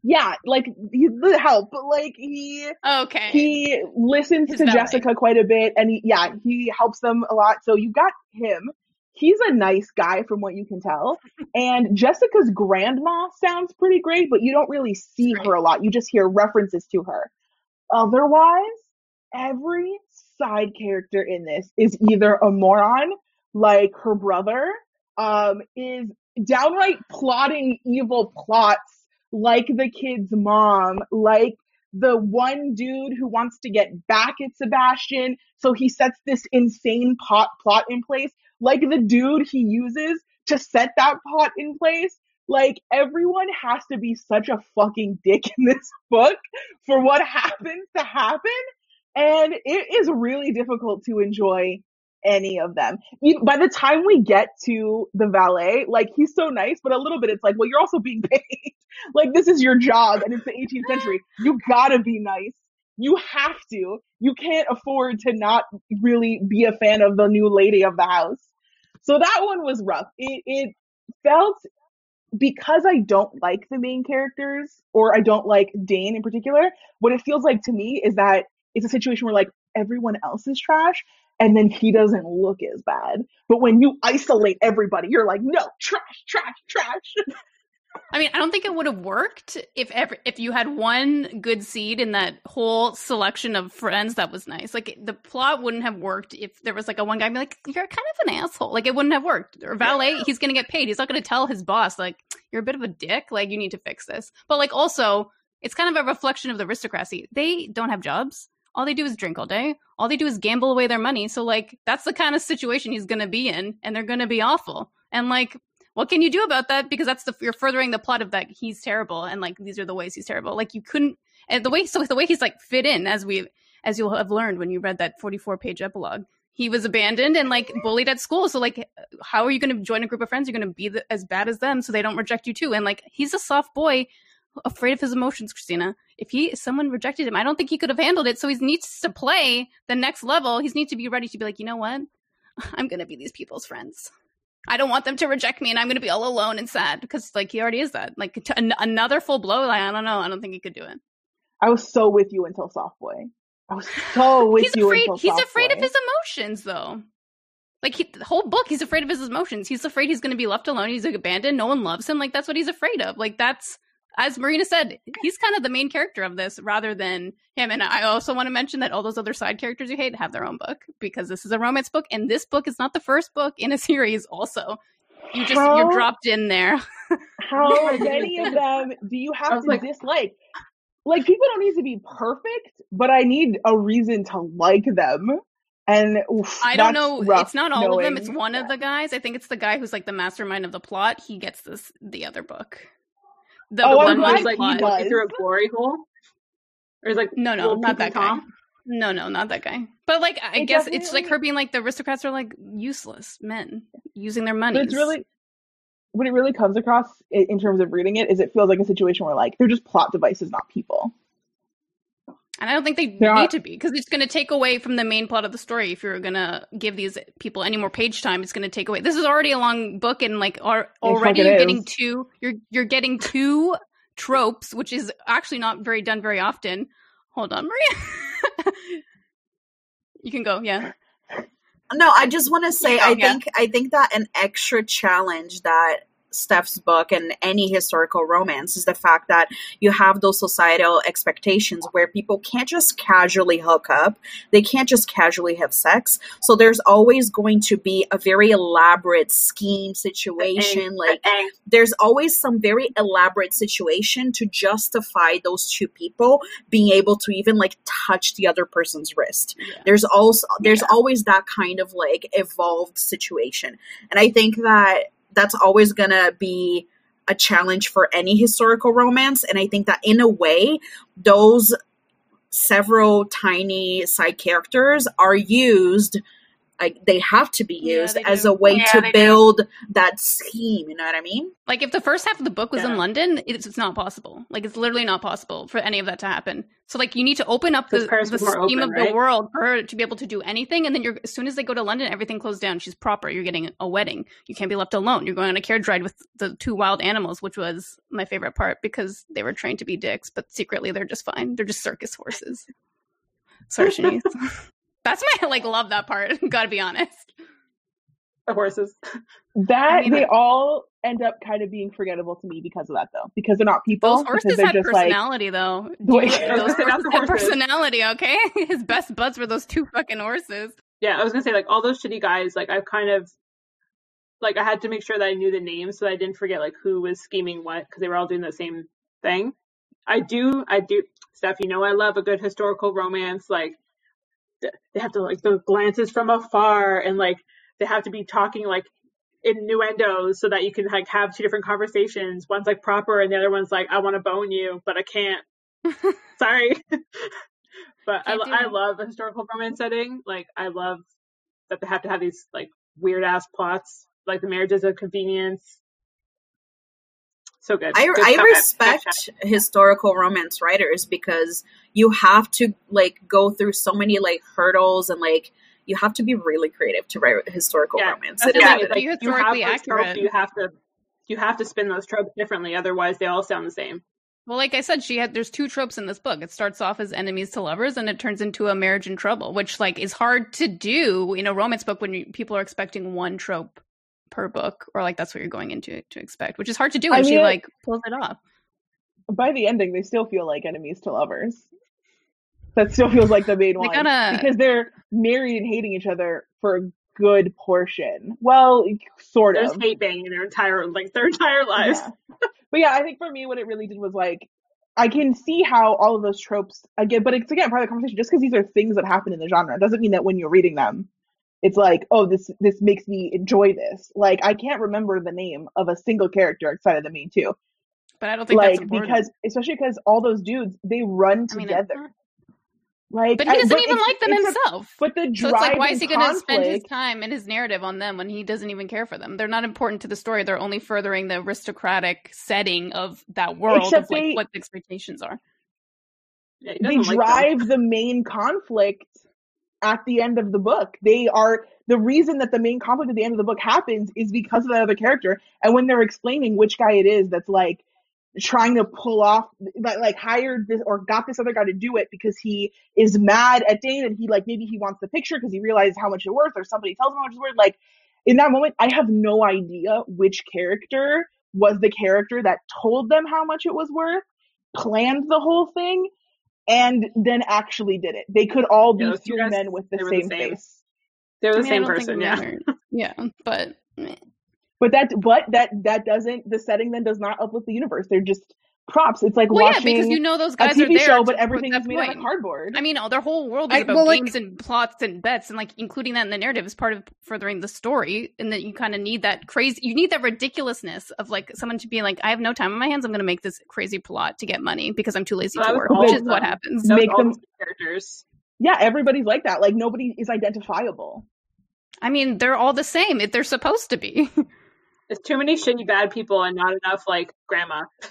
[SPEAKER 2] Yeah, like he's the help, but like he
[SPEAKER 4] okay
[SPEAKER 2] he listens His to. Jessica quite a bit, and he yeah he helps them a lot. So you got him. He's a nice guy from what you can tell. And Jessica's grandma sounds pretty great, but you don't really see her a lot. You just hear references to her. Otherwise, every side character in this is either a moron, like her brother, um, is downright plotting evil plots, like the kid's mom, like the one dude who wants to get back at Sebastian, so he sets this insane pot plot in place, like the dude he uses to set that pot in place like everyone has to be such a fucking dick in this book for what happens to happen. And it is really difficult to enjoy any of them. By the time we get to the valet, like he's so nice, but a little bit it's like, well, you're also being paid. like this is your job and it's the 18th century. You gotta be nice. You have to. You can't afford to not really be a fan of the new lady of the house. So that one was rough. It, it felt because I don't like the main characters or I don't like Dain in particular, what it feels like to me is that it's a situation where like everyone else is trash and then he doesn't look as bad. But when you isolate everybody, you're like, no, trash, trash, trash.
[SPEAKER 4] I mean, I don't think it would have worked if ever if you had one good seed in that whole selection of friends that was nice. Like the plot wouldn't have worked if there was like a one guy be like, "You're kind of an asshole." Like it wouldn't have worked. Or valet, he's gonna get paid. He's not gonna tell his boss like, "You're a bit of a dick. Like you need to fix this." But like also, it's kind of a reflection of the aristocracy. They don't have jobs. All they do is drink all day. All they do is gamble away their money. So like that's the kind of situation he's gonna be in, and they're gonna be awful. And like what can you do about that? Because that's the you're furthering the plot of that he's terrible and like these are the ways he's terrible. Like you couldn't and the way so the way he's like fit in as we as you'll have learned when you read that 44 page epilogue. He was abandoned and like bullied at school. So like, how are you going to join a group of friends? You're going to be the, as bad as them, so they don't reject you too. And like, he's a soft boy, afraid of his emotions. Christina, if he if someone rejected him, I don't think he could have handled it. So he needs to play the next level. He needs to be ready to be like, you know what, I'm going to be these people's friends. I don't want them to reject me and I'm going to be all alone and sad because like he already is that. Like an- another full blow, like, I don't know. I don't think he could do it.
[SPEAKER 2] I was so with you until Soft Boy. I was so with
[SPEAKER 4] he's
[SPEAKER 2] you
[SPEAKER 4] afraid,
[SPEAKER 2] until
[SPEAKER 4] He's
[SPEAKER 2] Soft
[SPEAKER 4] afraid
[SPEAKER 2] Boy.
[SPEAKER 4] of his emotions though. Like he, the whole book, he's afraid of his emotions. He's afraid he's going to be left alone. He's like abandoned. No one loves him. Like that's what he's afraid of. Like that's as Marina said, he's kind of the main character of this rather than him. And I also want to mention that all those other side characters you hate have their own book because this is a romance book, and this book is not the first book in a series. Also, you just
[SPEAKER 2] How-
[SPEAKER 4] you're dropped in there.
[SPEAKER 2] How many of them do you have to
[SPEAKER 1] like-
[SPEAKER 2] dislike? Like people don't need to be perfect, but I need a reason to like them. And oof,
[SPEAKER 4] I don't know. It's not all of them. It's one of the guys. I think it's the guy who's like the mastermind of the plot. He gets this the other book. The,
[SPEAKER 2] Oh,
[SPEAKER 4] the one was
[SPEAKER 1] like
[SPEAKER 4] plot.
[SPEAKER 1] looking
[SPEAKER 2] was.
[SPEAKER 1] through a glory hole. Or is like
[SPEAKER 4] No, no, not
[SPEAKER 1] peeping
[SPEAKER 4] that guy.
[SPEAKER 1] Tom?
[SPEAKER 4] No, no, not that guy. But like, I
[SPEAKER 2] It
[SPEAKER 4] guess it's like her being like the aristocrats are like useless men using their money.
[SPEAKER 2] It's really what it really comes across in, in terms of reading it is it feels like a situation where like they're just plot devices, not people.
[SPEAKER 4] And I don't think they
[SPEAKER 2] They're
[SPEAKER 4] need to be because it's going to take away from the main plot of the story. If you're going to give these people any more page time, it's going to take away. This is already a long book, and like are, already you're
[SPEAKER 2] is.
[SPEAKER 4] getting two. You're you're getting two tropes, which is actually not very done very often. Hold on, Maria. you can go. Yeah.
[SPEAKER 6] No, I just want to say
[SPEAKER 1] Yeah.
[SPEAKER 6] I
[SPEAKER 1] Yeah.
[SPEAKER 6] think I think that an extra challenge that Steph's book and any historical romance is the fact that you have those societal expectations where people can't just casually hook up. They can't just casually have sex. So there's always going to be a very elaborate scheme situation like there's always some very elaborate situation to justify those two people being able to even like touch the other person's wrist
[SPEAKER 4] Yeah.
[SPEAKER 6] there's also there's
[SPEAKER 4] Yeah.
[SPEAKER 6] always that kind of like evolved situation and i think that that's always gonna be a challenge for any historical romance and i think that in a way those several tiny side characters are used like they have to be used
[SPEAKER 4] they
[SPEAKER 6] as
[SPEAKER 4] do.
[SPEAKER 6] a way
[SPEAKER 1] Yeah,
[SPEAKER 6] to
[SPEAKER 1] they do.
[SPEAKER 6] build that scheme you know what i mean
[SPEAKER 4] Like if the first half of the book was
[SPEAKER 1] Yeah.
[SPEAKER 4] in London, it's, it's not possible. Like it's literally not possible for any of that to happen. So like you need to open up the, the
[SPEAKER 1] was
[SPEAKER 4] scheme
[SPEAKER 1] open,
[SPEAKER 4] of the world for her to be able to do anything, and then you're as soon as they go to London, everything closed down. She's proper. You're getting a wedding. You can't be left alone. You're going on a carriage ride with the two wild animals, which was my favorite part because they were trained to be dicks, but secretly they're just fine. They're just circus horses. Sorry, Shanice. That's my like love that part. Gotta be honest.
[SPEAKER 1] The horses.
[SPEAKER 2] That
[SPEAKER 4] I mean,
[SPEAKER 2] they
[SPEAKER 4] like-
[SPEAKER 2] all end up kind of being forgettable to me because of that, though. Because they're not people.
[SPEAKER 4] Those horses
[SPEAKER 2] they're
[SPEAKER 4] had
[SPEAKER 2] just like
[SPEAKER 4] personality, though.
[SPEAKER 2] Wait.
[SPEAKER 4] Dude,
[SPEAKER 1] I was
[SPEAKER 4] those horses had
[SPEAKER 1] horses.
[SPEAKER 4] personality. Okay, his best buds were those two fucking horses.
[SPEAKER 1] Yeah, I was gonna say like all those shitty guys. Like I've kind of like I had to make sure that I knew the names so that I didn't forget like who was scheming what because they were all doing the same thing. I do, I do, Steph. You know I love a good historical romance. Like th- they have to like the glances from afar and like they have to be talking like innuendos so that you can like have two different conversations. One's like proper and the other one's like I want to bone you but I can't. Sorry. but I,
[SPEAKER 4] Can't
[SPEAKER 1] I
[SPEAKER 4] it.
[SPEAKER 1] love a historical romance setting. Like I love that they have to have these like weird ass plots, like the marriages of convenience. So good.
[SPEAKER 6] I,
[SPEAKER 1] Good
[SPEAKER 6] I
[SPEAKER 1] stuff.
[SPEAKER 6] respect historical romance writers because you have to like go through so many like hurdles and like you have to be really creative to write historical
[SPEAKER 1] Yeah,
[SPEAKER 6] romance.
[SPEAKER 1] That's
[SPEAKER 6] It
[SPEAKER 1] the
[SPEAKER 6] is-
[SPEAKER 1] thing, is, like,
[SPEAKER 4] Be
[SPEAKER 1] you have
[SPEAKER 4] historically
[SPEAKER 1] those tropes, you have to you have to spin those tropes differently, otherwise they all sound the same.
[SPEAKER 4] Well, like I said, she had there's two tropes in this book. It starts off as enemies to lovers, and it turns into a marriage in trouble, which like is hard to do in a romance book when you, people are expecting one trope per book, or like that's what you're going into to expect, which is hard to do.
[SPEAKER 2] I
[SPEAKER 4] And she like pulls it off.
[SPEAKER 2] by the ending, they still feel like enemies to lovers. That still feels like the main
[SPEAKER 4] They
[SPEAKER 2] one
[SPEAKER 4] gotta-
[SPEAKER 2] because they're married and hating each other for a good portion. Well, sort
[SPEAKER 1] There's
[SPEAKER 2] of.
[SPEAKER 1] hate banging their entire like their entire lives.
[SPEAKER 2] Yeah. But yeah, I think for me, what it really did was like, I can see how all of those tropes again, but it's again part of the conversation. Just because these are things that happen in the genre doesn't mean that when you're reading them, it's like, oh, this this makes me enjoy this. Like I can't remember the name of a single character outside of the main two,
[SPEAKER 4] But I don't think
[SPEAKER 2] like
[SPEAKER 4] important.
[SPEAKER 2] because especially because all those dudes they run
[SPEAKER 4] I mean,
[SPEAKER 2] together. like,
[SPEAKER 4] but he
[SPEAKER 2] I-
[SPEAKER 4] doesn't even like them
[SPEAKER 2] it's a-
[SPEAKER 4] himself.
[SPEAKER 2] but the
[SPEAKER 4] so it's like, why is he going to spend his time and his narrative on them when he doesn't even care for them? They're not important to the story. They're only furthering the aristocratic setting of that world
[SPEAKER 2] Except
[SPEAKER 4] of like
[SPEAKER 2] they-
[SPEAKER 4] what the expectations are.
[SPEAKER 1] Yeah,
[SPEAKER 2] they
[SPEAKER 1] doesn't like them.
[SPEAKER 2] drive the main conflict at the end of the book. They are the reason that the main conflict at the end of the book happens is because of that other character. And when they're explaining which guy it is that's like trying to pull off, like, like hired this or got this other guy to do it because he is mad at Dain and he like maybe he wants the picture because he realizes how much it's worth or somebody tells him how much it's worth. Like in that moment, I have no idea which character was the character that told them how much it was worth, planned the whole thing, and then actually did it. They could all be
[SPEAKER 1] Yeah, two
[SPEAKER 2] three
[SPEAKER 1] guys,
[SPEAKER 2] men with the
[SPEAKER 1] they were the
[SPEAKER 2] same,
[SPEAKER 1] same.
[SPEAKER 2] face.
[SPEAKER 1] They're the
[SPEAKER 4] I mean,
[SPEAKER 1] same person, yeah.
[SPEAKER 4] mattered. yeah, but meh.
[SPEAKER 2] But that but that that doesn't the setting then does not uplift the universe. They're just props. It's like
[SPEAKER 4] well, yeah,
[SPEAKER 2] watching
[SPEAKER 4] because you know those
[SPEAKER 2] a
[SPEAKER 4] guys are
[SPEAKER 2] TV
[SPEAKER 4] there
[SPEAKER 2] show, but
[SPEAKER 4] prove
[SPEAKER 2] everything
[SPEAKER 4] that
[SPEAKER 2] is made out of cardboard.
[SPEAKER 4] I mean, oh, their whole world is
[SPEAKER 5] I-
[SPEAKER 4] about
[SPEAKER 5] well, like-
[SPEAKER 4] games and plots and bets, and like including that in the narrative is part of furthering the story. And that you kind of need that crazy, you need that ridiculousness of like someone to be like, I have no time on my hands. I'm going to make this crazy plot to get money because I'm too lazy
[SPEAKER 1] Well, that
[SPEAKER 4] to work, which
[SPEAKER 1] of
[SPEAKER 4] is what happens.
[SPEAKER 2] Make them-
[SPEAKER 1] characters.
[SPEAKER 2] yeah, everybody's like that. Like nobody is identifiable.
[SPEAKER 4] I mean, they're all the same. If they're supposed to be.
[SPEAKER 1] There's too many shitty bad people and not enough like grandma.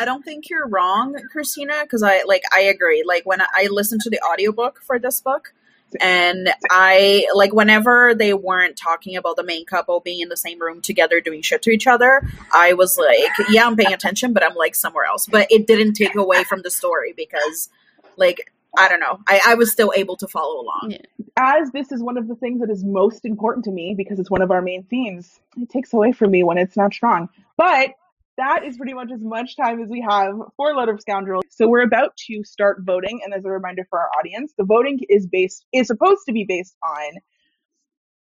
[SPEAKER 6] I don't think you're wrong, Christina, because I like I agree. Like when I, I listened to the audiobook for this book and I like whenever they weren't talking about the main couple being in the same room together doing shit to each other, I was like, yeah, I'm paying attention, but I'm like somewhere else. But it didn't take away from the story because like I don't know. I, I was still able to follow along.
[SPEAKER 2] As this is one of the things that is most important to me because it's one of our main themes, it takes away from me when it's not strong. But that is pretty much as much time as we have for Lord of Scoundrels. So we're about to start voting, and as a reminder for our audience, the voting is based is supposed to be based on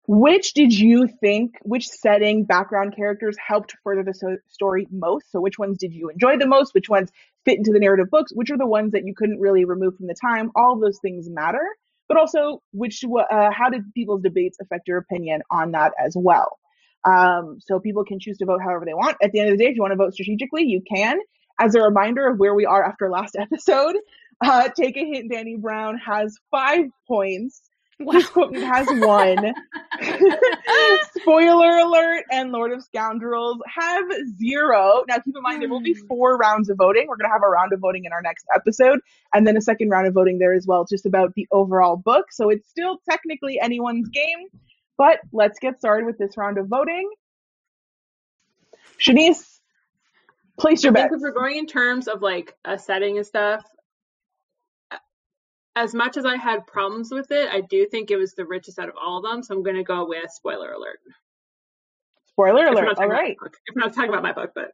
[SPEAKER 2] which did you think, which setting, background characters helped further the so- story most? So which ones did you enjoy the most? Which ones fit into the narrative books? Which are the ones that you couldn't really remove from the time? All those things matter but also which uh, how did people's debates affect your opinion on that as well um, so people can choose to vote however they want at the end of the day if you want to vote strategically you can as a reminder of where we are after last episode uh, take a hint dani brown has five points Wow. Quoted has one. Spoiler alert, and Lord of Scoundrels have zero. Now, keep in mind, there will be hmm. four rounds of voting. We're going to have a round of voting in our next episode, and then a second round of voting there as well, just about the overall book. So it's still technically anyone's game, but let's get started with this round of voting. Shanice, place your bet.
[SPEAKER 1] If we're going in terms of like a setting and stuff, as much as I had problems with it, I do think it was the richest out of all of them. So I'm going to go with spoiler alert.
[SPEAKER 2] Spoiler alert. All right.
[SPEAKER 1] If I'm not talking about my book, but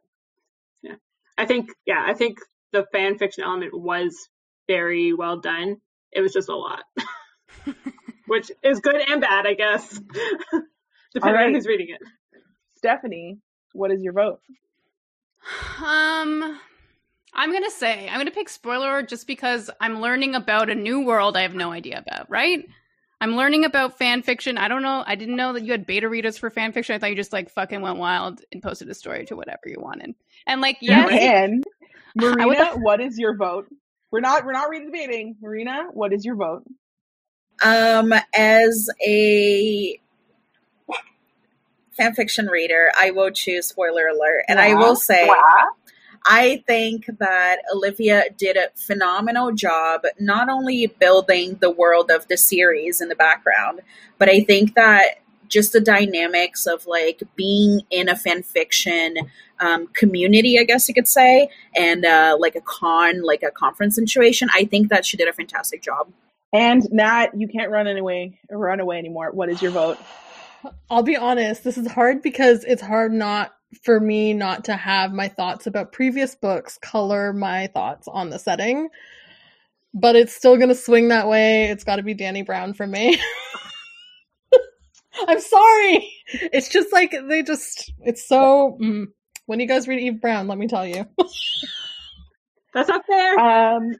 [SPEAKER 1] yeah, I think yeah, I think the fan fiction element was very well done. It was just a lot, which is good and bad, I guess, depending right. on who's reading it.
[SPEAKER 2] Stephanie, what is your vote?
[SPEAKER 4] Um, I'm gonna say I'm gonna pick spoiler just because I'm learning about a new world I have no idea about. Right? I'm learning about fan fiction. I don't know. I didn't know that you had beta readers for fan fiction. I thought you just like fucking went wild and posted a story to whatever you wanted. And like, yes,
[SPEAKER 2] and Marina, what is your vote? We're not we're not reading the debating. Marina, what is your vote?
[SPEAKER 6] Um, as a fan fiction reader, I will choose spoiler alert, and I will say. I think that Olivia did a phenomenal job, not only building the world of the series in the background, but I think that just the dynamics of like being in a fan fiction um, community, I guess you could say, and uh, like a con, like a conference situation. I think that she did a fantastic job.
[SPEAKER 2] And Nat, you can't run away, run away anymore. What is your vote?
[SPEAKER 5] I'll be honest. This is hard because it's hard not for me not to have my thoughts about previous books color my thoughts on the setting. But it's still going to swing that way. It's got to be Dani Brown for me. I'm sorry. It's just like they just it's so mm. when you guys read Eve Brown, let me tell you.
[SPEAKER 1] That's not fair.
[SPEAKER 2] Um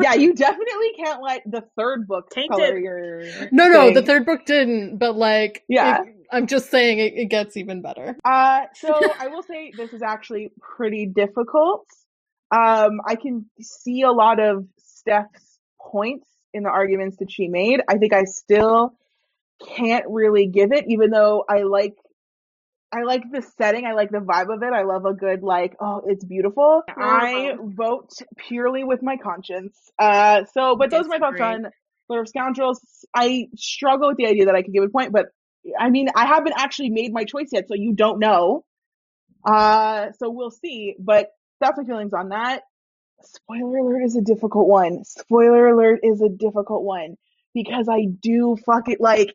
[SPEAKER 2] yeah, you definitely can't let the third book Tainted. color your.
[SPEAKER 5] No, no, the third book didn't. But like, yeah, it, I'm just saying it, it gets even better.
[SPEAKER 2] Uh, so I will say this is actually pretty difficult. Um, I can see a lot of Steph's points in the arguments that she made. I think I still can't really give it, even though I like I like the setting. I like the vibe of it. I love a good like, oh, it's beautiful. I vote purely with my conscience. Uh, so, but those are my thoughts on of Scoundrels. I struggle with the idea that I could give a point, but I mean, I haven't actually made my choice yet, so you don't know. Uh, so we'll see. But that's my feelings on that. Spoiler alert is a difficult one. Spoiler alert is a difficult one because I do fuck it like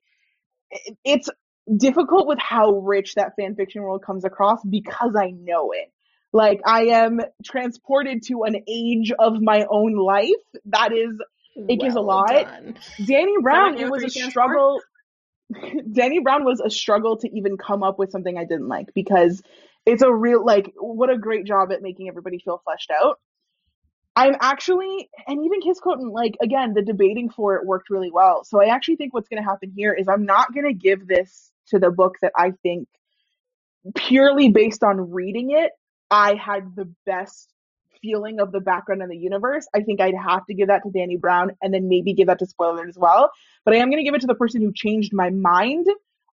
[SPEAKER 2] it's difficult with how rich that fan fiction world comes across because I know it. Like I am transported to an age of my own life. That is it well gives a lot. Done. Dani Brown, it was a struggle. Dani Brown was a struggle to even come up with something I didn't like because it's a real like what a great job at making everybody feel fleshed out. I'm actually and even Kiss Quotient, like again, the debating for it worked really well. So I actually think what's gonna happen here is I'm not gonna give this to the book that I think purely based on reading it, I had the best feeling of the background and the universe, I think I'd have to give that to Dani Brown and then maybe give that to Spoiler as well. But I am going to give it to the person who changed my mind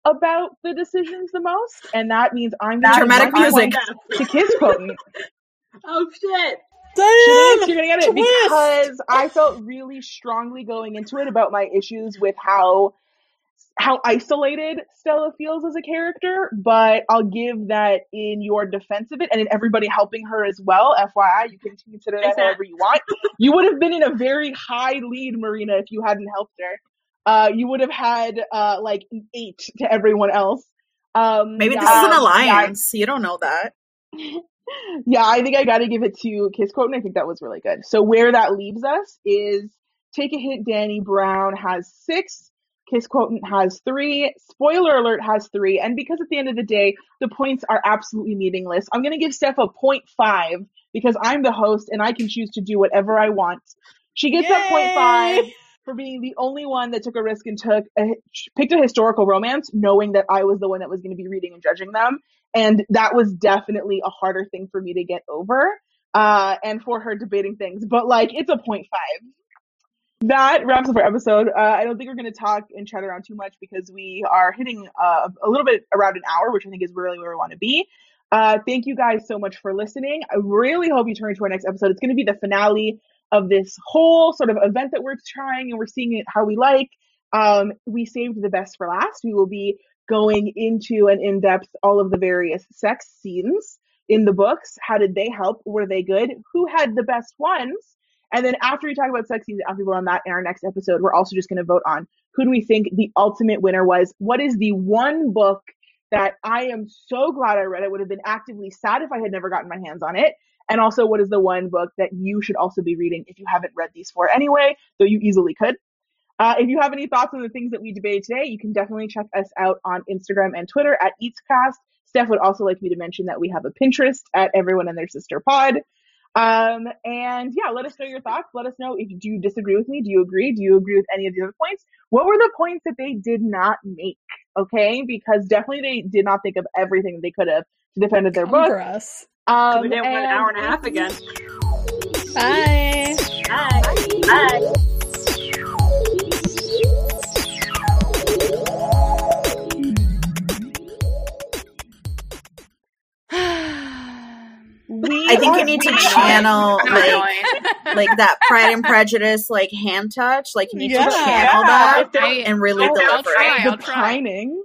[SPEAKER 2] about the decisions the most, and that means I'm going
[SPEAKER 6] to dramatic music
[SPEAKER 2] to Kiss Quotient.
[SPEAKER 1] oh shit!
[SPEAKER 5] Damn,
[SPEAKER 2] you're gonna get it twist. because I felt really strongly going into it about my issues with how how isolated Stella feels as a character, but I'll give that in your defense of it and in everybody helping her as well. FYI, you can consider that however you want. You would have been in a very high lead, Marina, if you hadn't helped her. uh, you would have had uh, like an eight to everyone else. Um,
[SPEAKER 6] Maybe this is an
[SPEAKER 2] yeah,
[SPEAKER 6] alliance. You don't know that.
[SPEAKER 2] yeah, I think I got to give it to Kiss Quote, and I think that was really good. So where that leaves us is Take a hit. Dani Brown has six. Kiss Quotient has three. Spoiler alert has three. And because at the end of the day, the points are absolutely meaningless, I'm going to give Steph a 0.5 because I'm the host and I can choose to do whatever I want. She gets that
[SPEAKER 5] Yay!
[SPEAKER 2] 0.5 for being the only one that took a risk and took a, picked a historical romance, knowing that I was the one that was going to be reading and judging them. And that was definitely a harder thing for me to get over. Uh, and for her debating things, but like it's a 0.5 that wraps up our episode. Uh, I don't think we're going to talk and chat around too much because we are hitting uh, a little bit around an hour, which I think is really where we want to be. Uh, thank you guys so much for listening. I really hope you turn to our next episode. It's going to be the finale of this whole sort of event that we're trying and we're seeing it how we like. Um, we saved the best for last. We will be going into an in depth all of the various sex scenes in the books. How did they help? Were they good? Who had the best ones? And then after we talk about sex scenes and people on that in our next episode, we're also just going to vote on who do we think the ultimate winner was? What is the one book that I am so glad I read? I would have been actively sad if I had never gotten my hands on it. And also, what is the one book that you should also be reading if you haven't read these four anyway, though you easily could? Uh, if you have any thoughts on the things that we debated today, you can definitely check us out on Instagram and Twitter at EatsCast. Steph would also like me to mention that we have a Pinterest at Everyone and Their Sister Pod. Um, and yeah, let us know your thoughts. Let us know if do you disagree with me? Do you agree? Do you agree with any of the other points? What were the points that they did not make? Okay, because definitely they did not think of everything they could have to defend their
[SPEAKER 5] Come
[SPEAKER 2] book.
[SPEAKER 5] for us.
[SPEAKER 2] Um,
[SPEAKER 1] we did one
[SPEAKER 2] and
[SPEAKER 1] hour and a half again.
[SPEAKER 5] Bye.
[SPEAKER 1] Bye. Bye.
[SPEAKER 6] I think you need to channel like like that Pride and Prejudice like hand touch. Like you need
[SPEAKER 5] Yeah.
[SPEAKER 6] to channel
[SPEAKER 2] Yeah.
[SPEAKER 6] that
[SPEAKER 4] I,
[SPEAKER 6] and really
[SPEAKER 1] I'll-
[SPEAKER 6] deliver
[SPEAKER 1] I'll try.
[SPEAKER 2] the
[SPEAKER 4] I'll try.
[SPEAKER 2] pining.